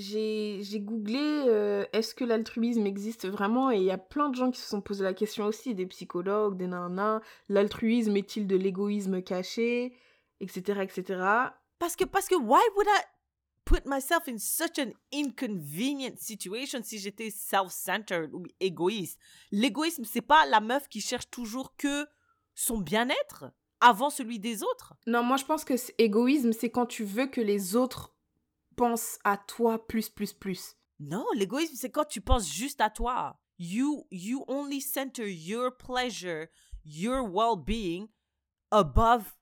googlé euh, est-ce que l'altruisme existe vraiment? Et il y a plein de gens qui se sont posé la question aussi, des psychologues, des nanas. L'altruisme est-il de l'égoïsme caché? Etc. etc. Parce que, parce que, why would I put myself in such an inconvenient situation si j'étais self-centered ou égoïste? L'égoïsme, c'est pas la meuf qui cherche toujours que son bien-être? Avant celui des autres? Non, moi je pense que égoïsme, c'est quand tu veux que les autres pensent à toi plus, plus, plus. Non, l'égoïsme, c'est quand tu penses juste à toi. You, you only center your pleasure, your well-being above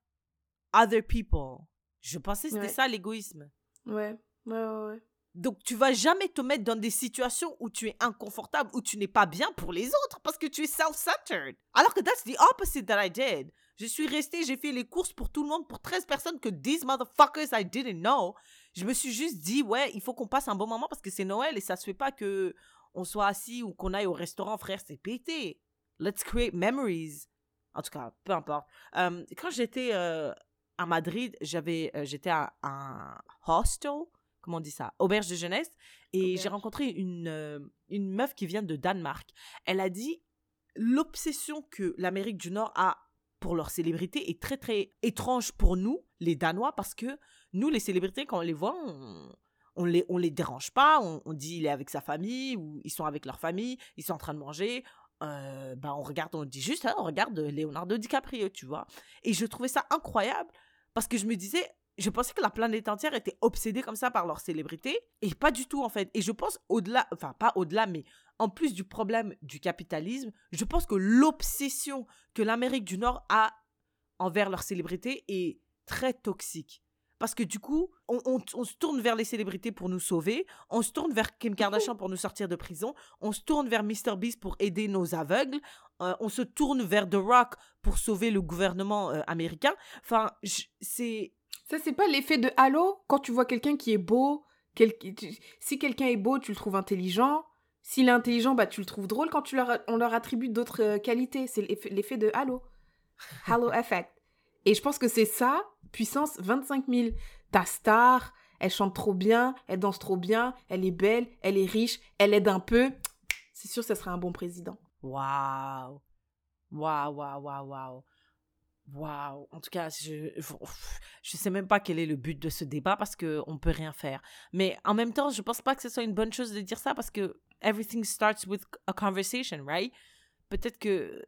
other people. Je pensais que c'était ça l'égoïsme. Ouais, ouais, ouais, ouais. Donc, tu vas jamais te mettre dans des situations où tu es inconfortable, où tu n'es pas bien pour les autres parce que tu es self-centered. Alors que that's the opposite that I did. Je suis restée, j'ai fait les courses pour tout le monde, pour 13 personnes que these motherfuckers I didn't know. Je me suis juste dit, ouais, il faut qu'on passe un bon moment parce que c'est Noël et ça se fait pas que on soit assis ou qu'on aille au restaurant, frère, c'est pété. Let's create memories. En tout cas, peu importe. Euh, quand j'étais euh, à Madrid, j'avais, euh, j'étais à un hostel comment on dit ça, auberge de jeunesse, et j'ai rencontré une, une meuf qui vient de Danemark. Elle a dit l'obsession que l'Amérique du Nord a pour leur célébrité est très très étrange pour nous, les Danois, parce que nous, les célébrités, quand on les voit, on, on les, on les dérange pas, on, dit il est avec sa famille, ou ils sont avec leur famille, ils sont en train de manger, euh, bah on regarde, on dit juste, hein, on regarde Leonardo DiCaprio, tu vois. Et je trouvais ça incroyable, parce que je me disais, je pensais que la planète entière était obsédée comme ça par leur célébrité et pas du tout en fait. Et je pense au-delà, enfin pas au-delà, mais en plus du problème du capitalisme, je pense que l'obsession que l'Amérique du Nord a envers leur célébrité est très toxique. Parce que du coup, on, se tourne vers les célébrités pour nous sauver, on se tourne vers Kim Kardashian pour nous sortir de prison, on se tourne vers Mr. Beast pour aider nos aveugles, euh, on se tourne vers The Rock pour sauver le gouvernement euh, américain. Enfin, c'est ça, c'est pas l'effet de halo quand tu vois quelqu'un qui est beau. Si quelqu'un est beau, tu le trouves intelligent. S'il est intelligent, bah, tu le trouves drôle quand tu leur... on leur attribue d'autres euh, qualités. C'est l'effet de halo. Halo effect. Et je pense que c'est ça, puissance 25 000. Ta star, elle chante trop bien, elle danse trop bien, elle est belle, elle est riche, elle aide un peu. C'est sûr, ça serait un bon président. Waouh. Waouh, waouh, waouh, waouh. Waouh. En tout cas, je je sais même pas quel est le but de ce débat parce que on peut rien faire. Mais en même temps, je pense pas que ce soit une bonne chose de dire ça parce que everything starts with a conversation, right? Peut-être que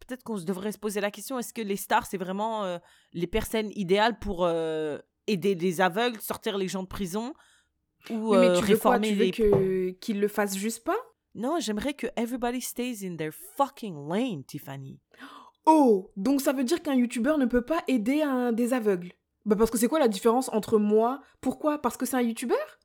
peut-être qu'on devrait se poser la question est-ce que les stars c'est vraiment euh, les personnes idéales pour euh, aider les aveugles, sortir les gens de prison ou Oui, mais euh, tu veux quoi? Tu veux les que qu'ils le fassent juste pas? Non, j'aimerais que everybody stays in their fucking lane, Tiffany. Oh, donc ça veut dire qu'un youtubeur ne peut pas aider un des aveugles? Bah parce que c'est quoi la différence entre moi? Pourquoi? Parce que c'est un youtubeur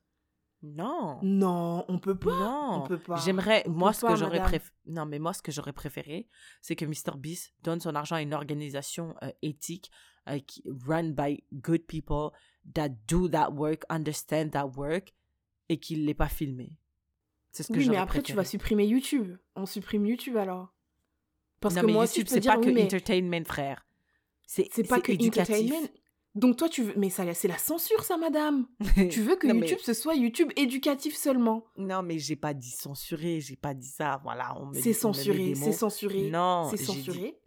Non. Non, on peut pas. Non. On peut pas. J'aimerais, moi, ce pas, que j'aurais préféré, non, mais moi, ce que j'aurais préféré, c'est que Mr. Beast donne son argent à une organisation euh, éthique, euh, qui, run by good people that do that work, understand that work, et qu'il l'ait pas filmé. C'est ce que Oui, mais après tu vas supprimer YouTube. On supprime YouTube alors. Parce non, que mais moi YouTube, c'est pas oui, que mais entertainment, frère. C'est c'est pas que éducatif. entertainment. Donc toi tu veux mais ça c'est la censure ça madame. Tu veux que Non, mais- YouTube ce soit YouTube éducatif seulement. Non, mais j'ai pas dit censuré, j'ai pas dit ça. Voilà, on me C'est censuré, c'est censuré. Non, c'est dit- censuré.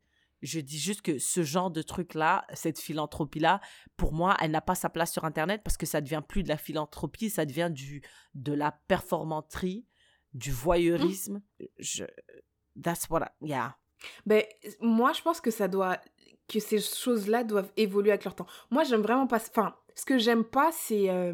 Je dis juste que ce genre de truc-là, cette philanthropie-là, pour moi, elle n'a pas sa place sur Internet parce que ça devient plus de la philanthropie, ça devient du, de la performanterie, du voyeurisme. Je, that's what I- yeah. Ben, moi, je pense que ça doit. que ces choses-là doivent évoluer avec leur temps. Moi, j'aime vraiment pas. Enfin, ce que j'aime pas, c'est. euh,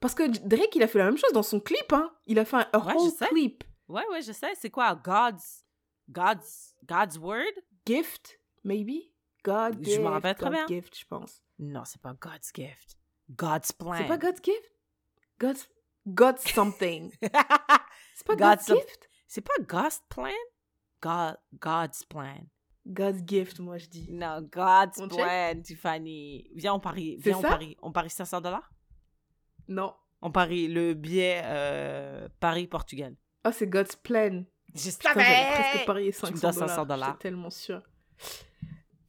Parce que Drake, il a fait la même chose dans son clip, hein. Il a fait un Ouais, je whole clip. Ouais, ouais, je sais. C'est quoi? God's, God's, God's word? Gift, maybe? God Je gift. me rappelle très bien. gift, je pense. Non, c'est pas God's gift. God's plan. C'est pas God's gift? God's. God's something. C'est pas God's God's, gift? c'est pas God's plan? God, God's plan. God's gift, moi, je dis. Non, God's On plan, Tiffany. Viens, on parie. Viens, on parie. On parie 500 dollars? Non. On parie le billet euh, Paris-Portugal. Oh, c'est God's plan. Je j'avais presque parié Tu me 500 dois 500 dollars. dollars. J'étais tellement sûre.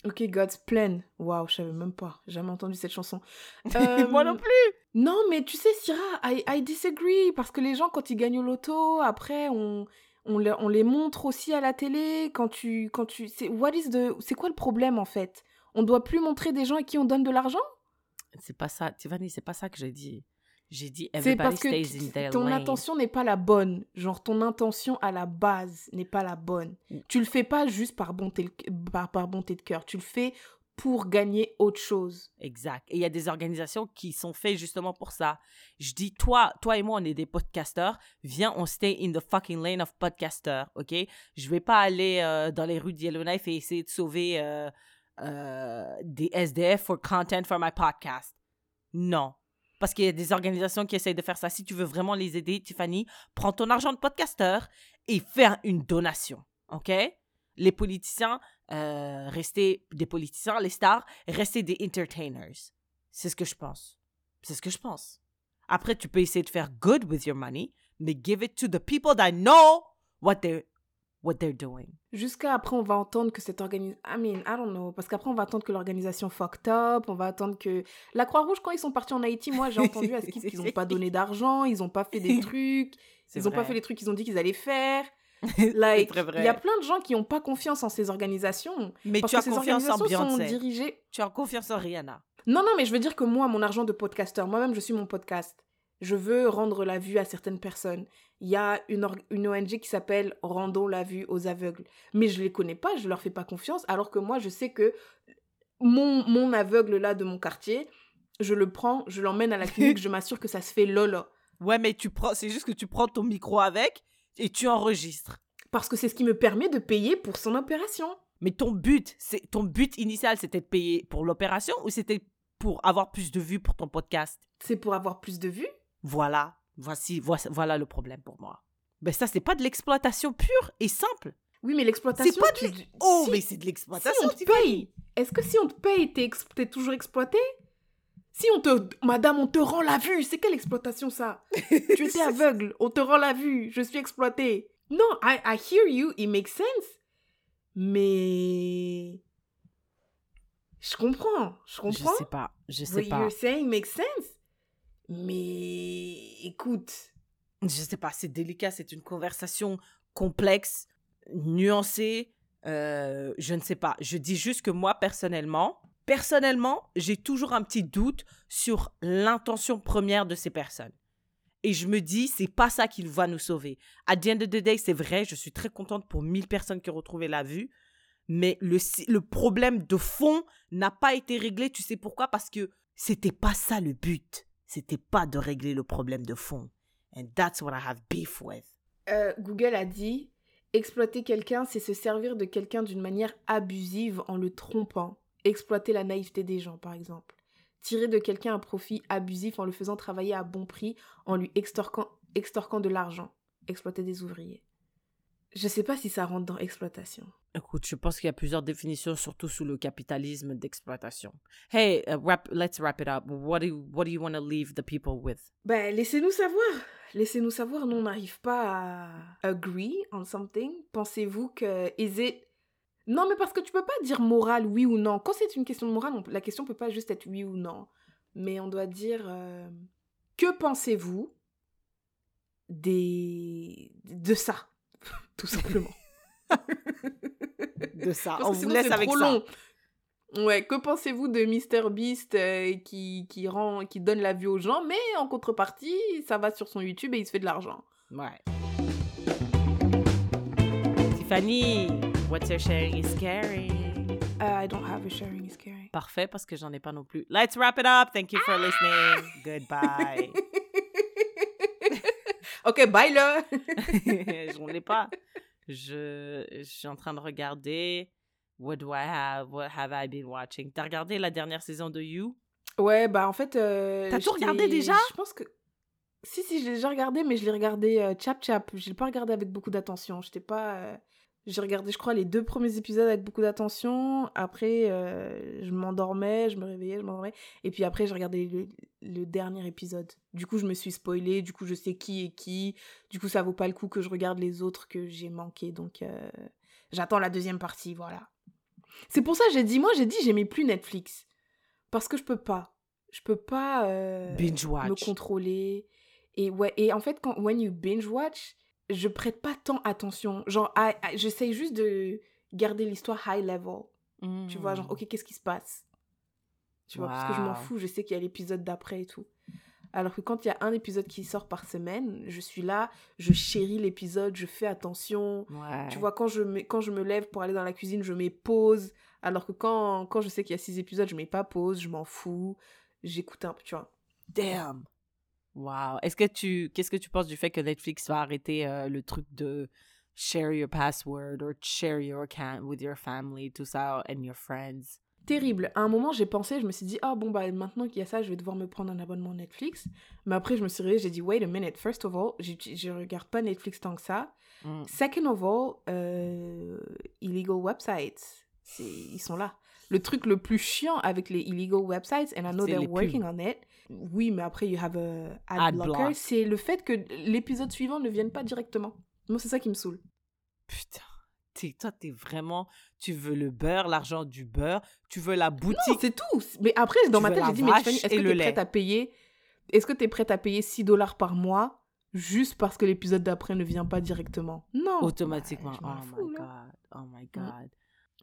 Ok, God's Plan. Waouh, je savais même pas. Jamais entendu cette chanson. Moi Euh, non plus. Non, mais tu sais, Syrah, I, I disagree. Parce que les gens, quand ils gagnent au loto, après, on, on, les, on les montre aussi à la télé. Quand tu. Quand tu c'est, what is the, c'est quoi le problème, en fait? On doit plus montrer des gens à qui on donne de l'argent? C'est pas ça, Tiffany, c'est pas ça que j'ai dit. J'ai dit C'est everybody parce que stays t- in their ton lane. intention n'est pas la bonne. Genre, ton intention à la base n'est pas la bonne. Mm. Tu le fais pas juste par bonté, par, par bonté de cœur. Tu le fais pour gagner autre chose. Exact. Et il y a des organisations qui sont faites justement pour ça. Je dis, toi, toi et moi, on est des podcasters. Viens, on stay in the fucking lane of podcasters, OK? Je vais pas aller euh, dans les rues de Yellowknife et essayer de sauver euh, euh, des SDF for content for my podcast. Non. Parce qu'il y a des organisations qui essayent de faire ça. Si tu veux vraiment les aider, Tiffany, prends ton argent de podcasteur et fais une donation, OK? Les politiciens, euh, des politiciens. Les stars, restez des entertainers. C'est ce que je pense. C'est ce que je pense. Après, tu peux essayer de faire good with your money, mais give it to the people that know what they're, what they're doing. Jusqu'à après, on va entendre que cette organisation. I mean, I don't know. Parce qu'après, on va attendre que l'organisation fucked up. On va attendre que. La Croix-Rouge, quand ils sont partis en Haïti, moi, j'ai entendu à Skip qu'ils n'ont pas donné d'argent, ils n'ont pas fait des trucs, ils n'ont pas fait les trucs qu'ils ont dit qu'ils allaient faire. C'est Like, très vrai. il y a plein de gens qui n'ont pas confiance en ces organisations. Mais Parce tu que as ces confiance en organisations sont Beyoncé. dirigées. Tu as confiance en Rihanna. Non, non, mais je veux dire que moi, mon argent de podcasteur, moi-même, je suis mon podcast. Je veux rendre la vue à certaines personnes. Il y a une, une ONG qui s'appelle Rendons la vue aux aveugles. Mais je les connais pas, je leur fais pas confiance, alors que moi, je sais que mon, mon aveugle là de mon quartier, je le prends, je l'emmène à la clinique, je m'assure que ça se fait lolo. Ouais, mais tu prends, c'est juste que tu prends ton micro avec et tu enregistres. Parce que c'est ce qui me permet de payer pour son opération. Mais ton but, c'est ton but initial, c'était de payer pour l'opération ou c'était pour avoir plus de vues pour ton podcast? C'est pour avoir plus de vues. Voilà, voici, voici- voilà le problème pour moi. Ben ça, c'est pas de l'exploitation pure et simple. Oui, mais l'exploitation. C'est pas de tu- Oh, si- mais c'est de Si l'exploitation. on te paye, est-ce que si on te paye, t'es ex- t'es toujours exploité? Si on te... Madame, on te rend la vue, c'est quelle exploitation ça? Tu étais aveugle, on te rend la vue, je suis exploité. Non, I, I hear you, it makes sense. Mais... Je comprends, je Je comprends. sais pas, je sais What pas. you're saying makes sense. Mais écoute, Je sais pas, c'est délicat, c'est une conversation complexe, nuancé. euh, je ne sais pas. Je dis juste que moi, personnellement, personnellement, j'ai toujours un petit doute sur l'intention première de ces personnes. Et je me dis, c'est pas ça qui va nous sauver. À the end of the c'est vrai, je suis très contente pour 1000 personnes qui ont retrouvé la vue. Mais le problème de fond n'a pas été réglé. Tu sais pourquoi? Parce que c'était pas ça le but. C'était pas de régler le problème de fond. And that's what I have beef with. Euh, Google a dit exploiter quelqu'un, c'est se servir de quelqu'un d'une manière abusive en le trompant. Exploiter la naïveté des gens, par exemple. Tirer de quelqu'un un profit abusif en le faisant travailler à bon prix, en lui extorquant, extorquant de l'argent. Exploiter des ouvriers. Je sais pas si ça rentre dans exploitation. Écoute, je pense qu'il y a plusieurs définitions, surtout sous le capitalisme d'exploitation. Hey, uh, wrap, let's wrap it up. What do you, what do you want to leave the people with? Ben, laissez-nous savoir. Laissez-nous savoir, nous, on n'arrive pas à agree on something. Pensez-vous que... Is it... Non, mais parce que tu peux pas dire moral, oui ou non. Quand c'est une question de morale, on- la question peut pas juste être oui ou non. Mais on doit dire... euh, Que pensez-vous des... de ça Tout simplement. De ça. Parce On que vous sinon, laisse c'est avec trop ça. long. Ouais, que pensez-vous de Mr Beast euh, qui, qui, rend, qui donne la vue aux gens, mais en contrepartie, ça va sur son YouTube et il se fait de l'argent Ouais. Tiffany, what's your sharing is caring? Uh, I don't have a sharing is caring. Parfait, parce que j'en ai pas non plus. Let's wrap it up. Thank you for listening. Goodbye. ok, bye là. J'en ai pas. Je, je suis en train de regarder. What do I have? What have I been watching? T'as regardé la dernière saison de You? ouais, bah en fait. euh, T'as tout regardé déjà? Je pense que. Si, si, je l'ai déjà regardé, mais je l'ai regardé euh, chap chap. Je l'ai pas regardé avec beaucoup d'attention. J'étais pas. euh, J'ai regardé, je crois, les deux premiers épisodes avec beaucoup d'attention. Après, euh, je m'endormais, je me réveillais, je m'endormais. Et puis après, j'ai regardé le, le dernier épisode. Du coup, je me suis spoilée. Du coup, je sais qui est qui. Du coup, ça vaut pas le coup que je regarde les autres que j'ai manqués. Donc, euh, j'attends la deuxième partie, voilà. C'est pour ça que j'ai dit, moi, j'ai dit, j'aimais plus Netflix. Parce que je peux pas. Je peux pas euh, Binge me watch. contrôler. Et ouais, et en fait, quand when you binge watch, je prête pas tant attention. Genre, j'essaye juste de garder l'histoire high level. Tu vois, genre, Mm. ok, qu'est-ce qui se passe? Tu vois, parce que je m'en fous, je sais qu'il y a l'épisode d'après et tout. Alors que quand il y a un épisode qui sort par semaine, je suis là, je chéris l'épisode, je fais attention. Ouais. Tu vois, quand je, me, quand je me lève pour aller dans la cuisine, je mets pause. Alors que quand, quand je sais qu'il y a six épisodes, je mets pas pause, je m'en fous. J'écoute un peu, tu vois. Damn. Wow. Est-ce que tu, qu'est-ce que tu penses du fait que Netflix va arrêter euh, le truc de share your password or share your account with your family, tout ça, and your friends? Terrible. À un moment, j'ai pensé, je me suis dit, ah bon, bah maintenant qu'il y a ça, je vais devoir me prendre un abonnement Netflix. Mais après, je me suis réveillée, j'ai dit, wait a minute. First of all, j'ai- je regarde pas Netflix tant que ça. Mm. Second of all, euh, illegal websites. Ils sont là. Le truc le plus chiant avec les illegal websites, and I know they're working on it. Oui, mais après, you have a ad, Ad blocker. block. C'est le fait que l'épisode suivant ne vienne pas directement. Moi, c'est ça qui me saoule. Putain. T'es- toi, t'es vraiment. Tu veux le beurre, l'argent du beurre. Tu veux la Non, boutique. c'est tout. Mais après, dans ma tête, j'ai dit, mais est-ce que es lait. prête à payer Est-ce que tu es prête à payer 6 dollars par mois juste parce que l'épisode d'après ne vient pas directement? Non. Automatiquement. Oh my god. Oh my god.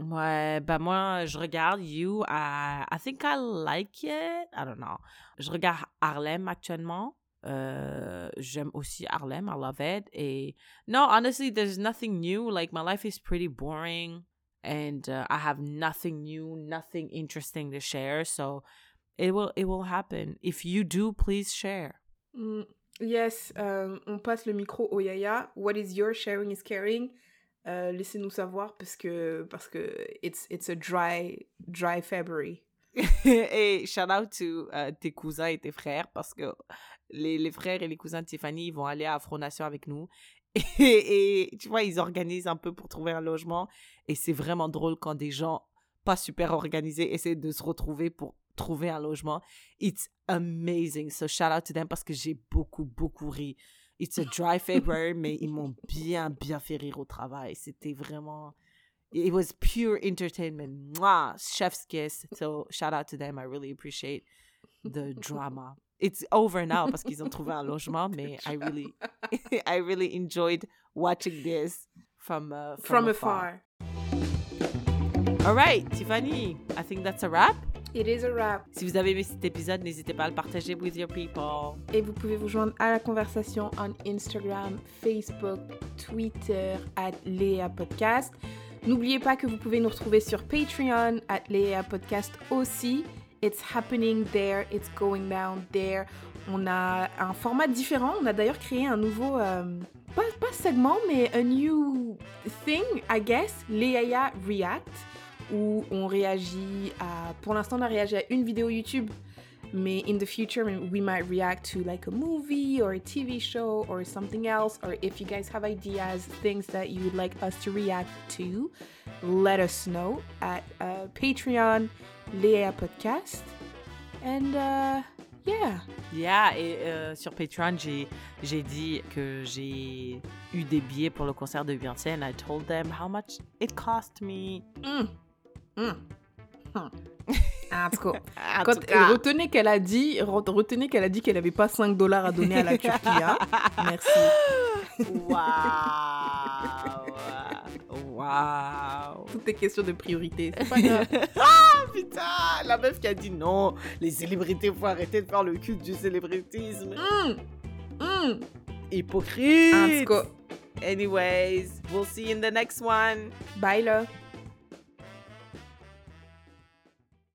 Ouais, bah moi, je regarde You. I, I think I like it. I don't know. Je regarde Harlem actuellement. Euh, J'aime aussi Harlem. I love it. Et no, honestly, there's nothing new. Like, my life is pretty boring. And uh, I have nothing new, nothing interesting to share. So it will, it will happen. If you do, please share. Mm, Yes, euh, on passe le micro au Yaya. What is your sharing is caring Euh, Laissez-nous savoir parce que parce que it's it's a dry dry February. et shout out to euh, tes cousins et tes frères parce que les, les frères et les cousins de Tiffany vont aller à Afronation avec nous. Et, et, tu vois ils organisent un peu pour trouver un logement. Et c'est vraiment drôle quand des gens pas super organisés essaient de se retrouver pour trouver un logement. It's amazing. So shout out to them parce que j'ai beaucoup beaucoup ri it's a dry February mais ils m'ont bien bien fait rire au travail c'était vraiment it was pure entertainment. Mwah, chef's kiss. So shout out to them. I really appreciate the drama. It's over now parce qu'ils ont trouvé un logement, mais I really, I really enjoyed watching this from uh, From afar. All right, Tiffany, I think that's a wrap. It is a wrap. Si vous avez aimé cet épisode, n'hésitez pas à le partager with your people. Et vous pouvez vous joindre à la conversation on Instagram, Facebook, Twitter, at Léa Podcast. N'oubliez pas que vous pouvez nous retrouver sur Patreon, at Léa Podcast aussi. It's happening there, it's going down there. On a un format différent. On a d'ailleurs créé un nouveau, euh, pas, pas segment, mais a new thing, I guess, Léa React, où on réagit à. Pour l'instant, on a réagi à une vidéo YouTube. Mais in the future, we might react to like a movie or a TV show or something else. Or if you guys have ideas, things that you would like us to react to, let us know at uh, Patreon, Léa Podcast. And uh, yeah. Yeah, et euh, sur Patreon, j'ai, dit que j'ai eu des billets pour le concert de Beyoncé and I told them how much it cost me. Mm. Mm. Hmm. En tout cas, quand- tout cas. retenez qu'elle a dit, re- retenez qu'elle a dit qu'elle n'avait pas 5 dollars à donner à la Turquie. hein. Merci. Waouh! Waouh! Toutes les questions de priorité. C'est pas grave. ah putain! La meuf qui a dit non, les célébrités, faut arrêter de faire le culte du célébritisme. Mm. Mm. Hypocrite! En tout cas, Anyways, we'll see you in the next one. bye là.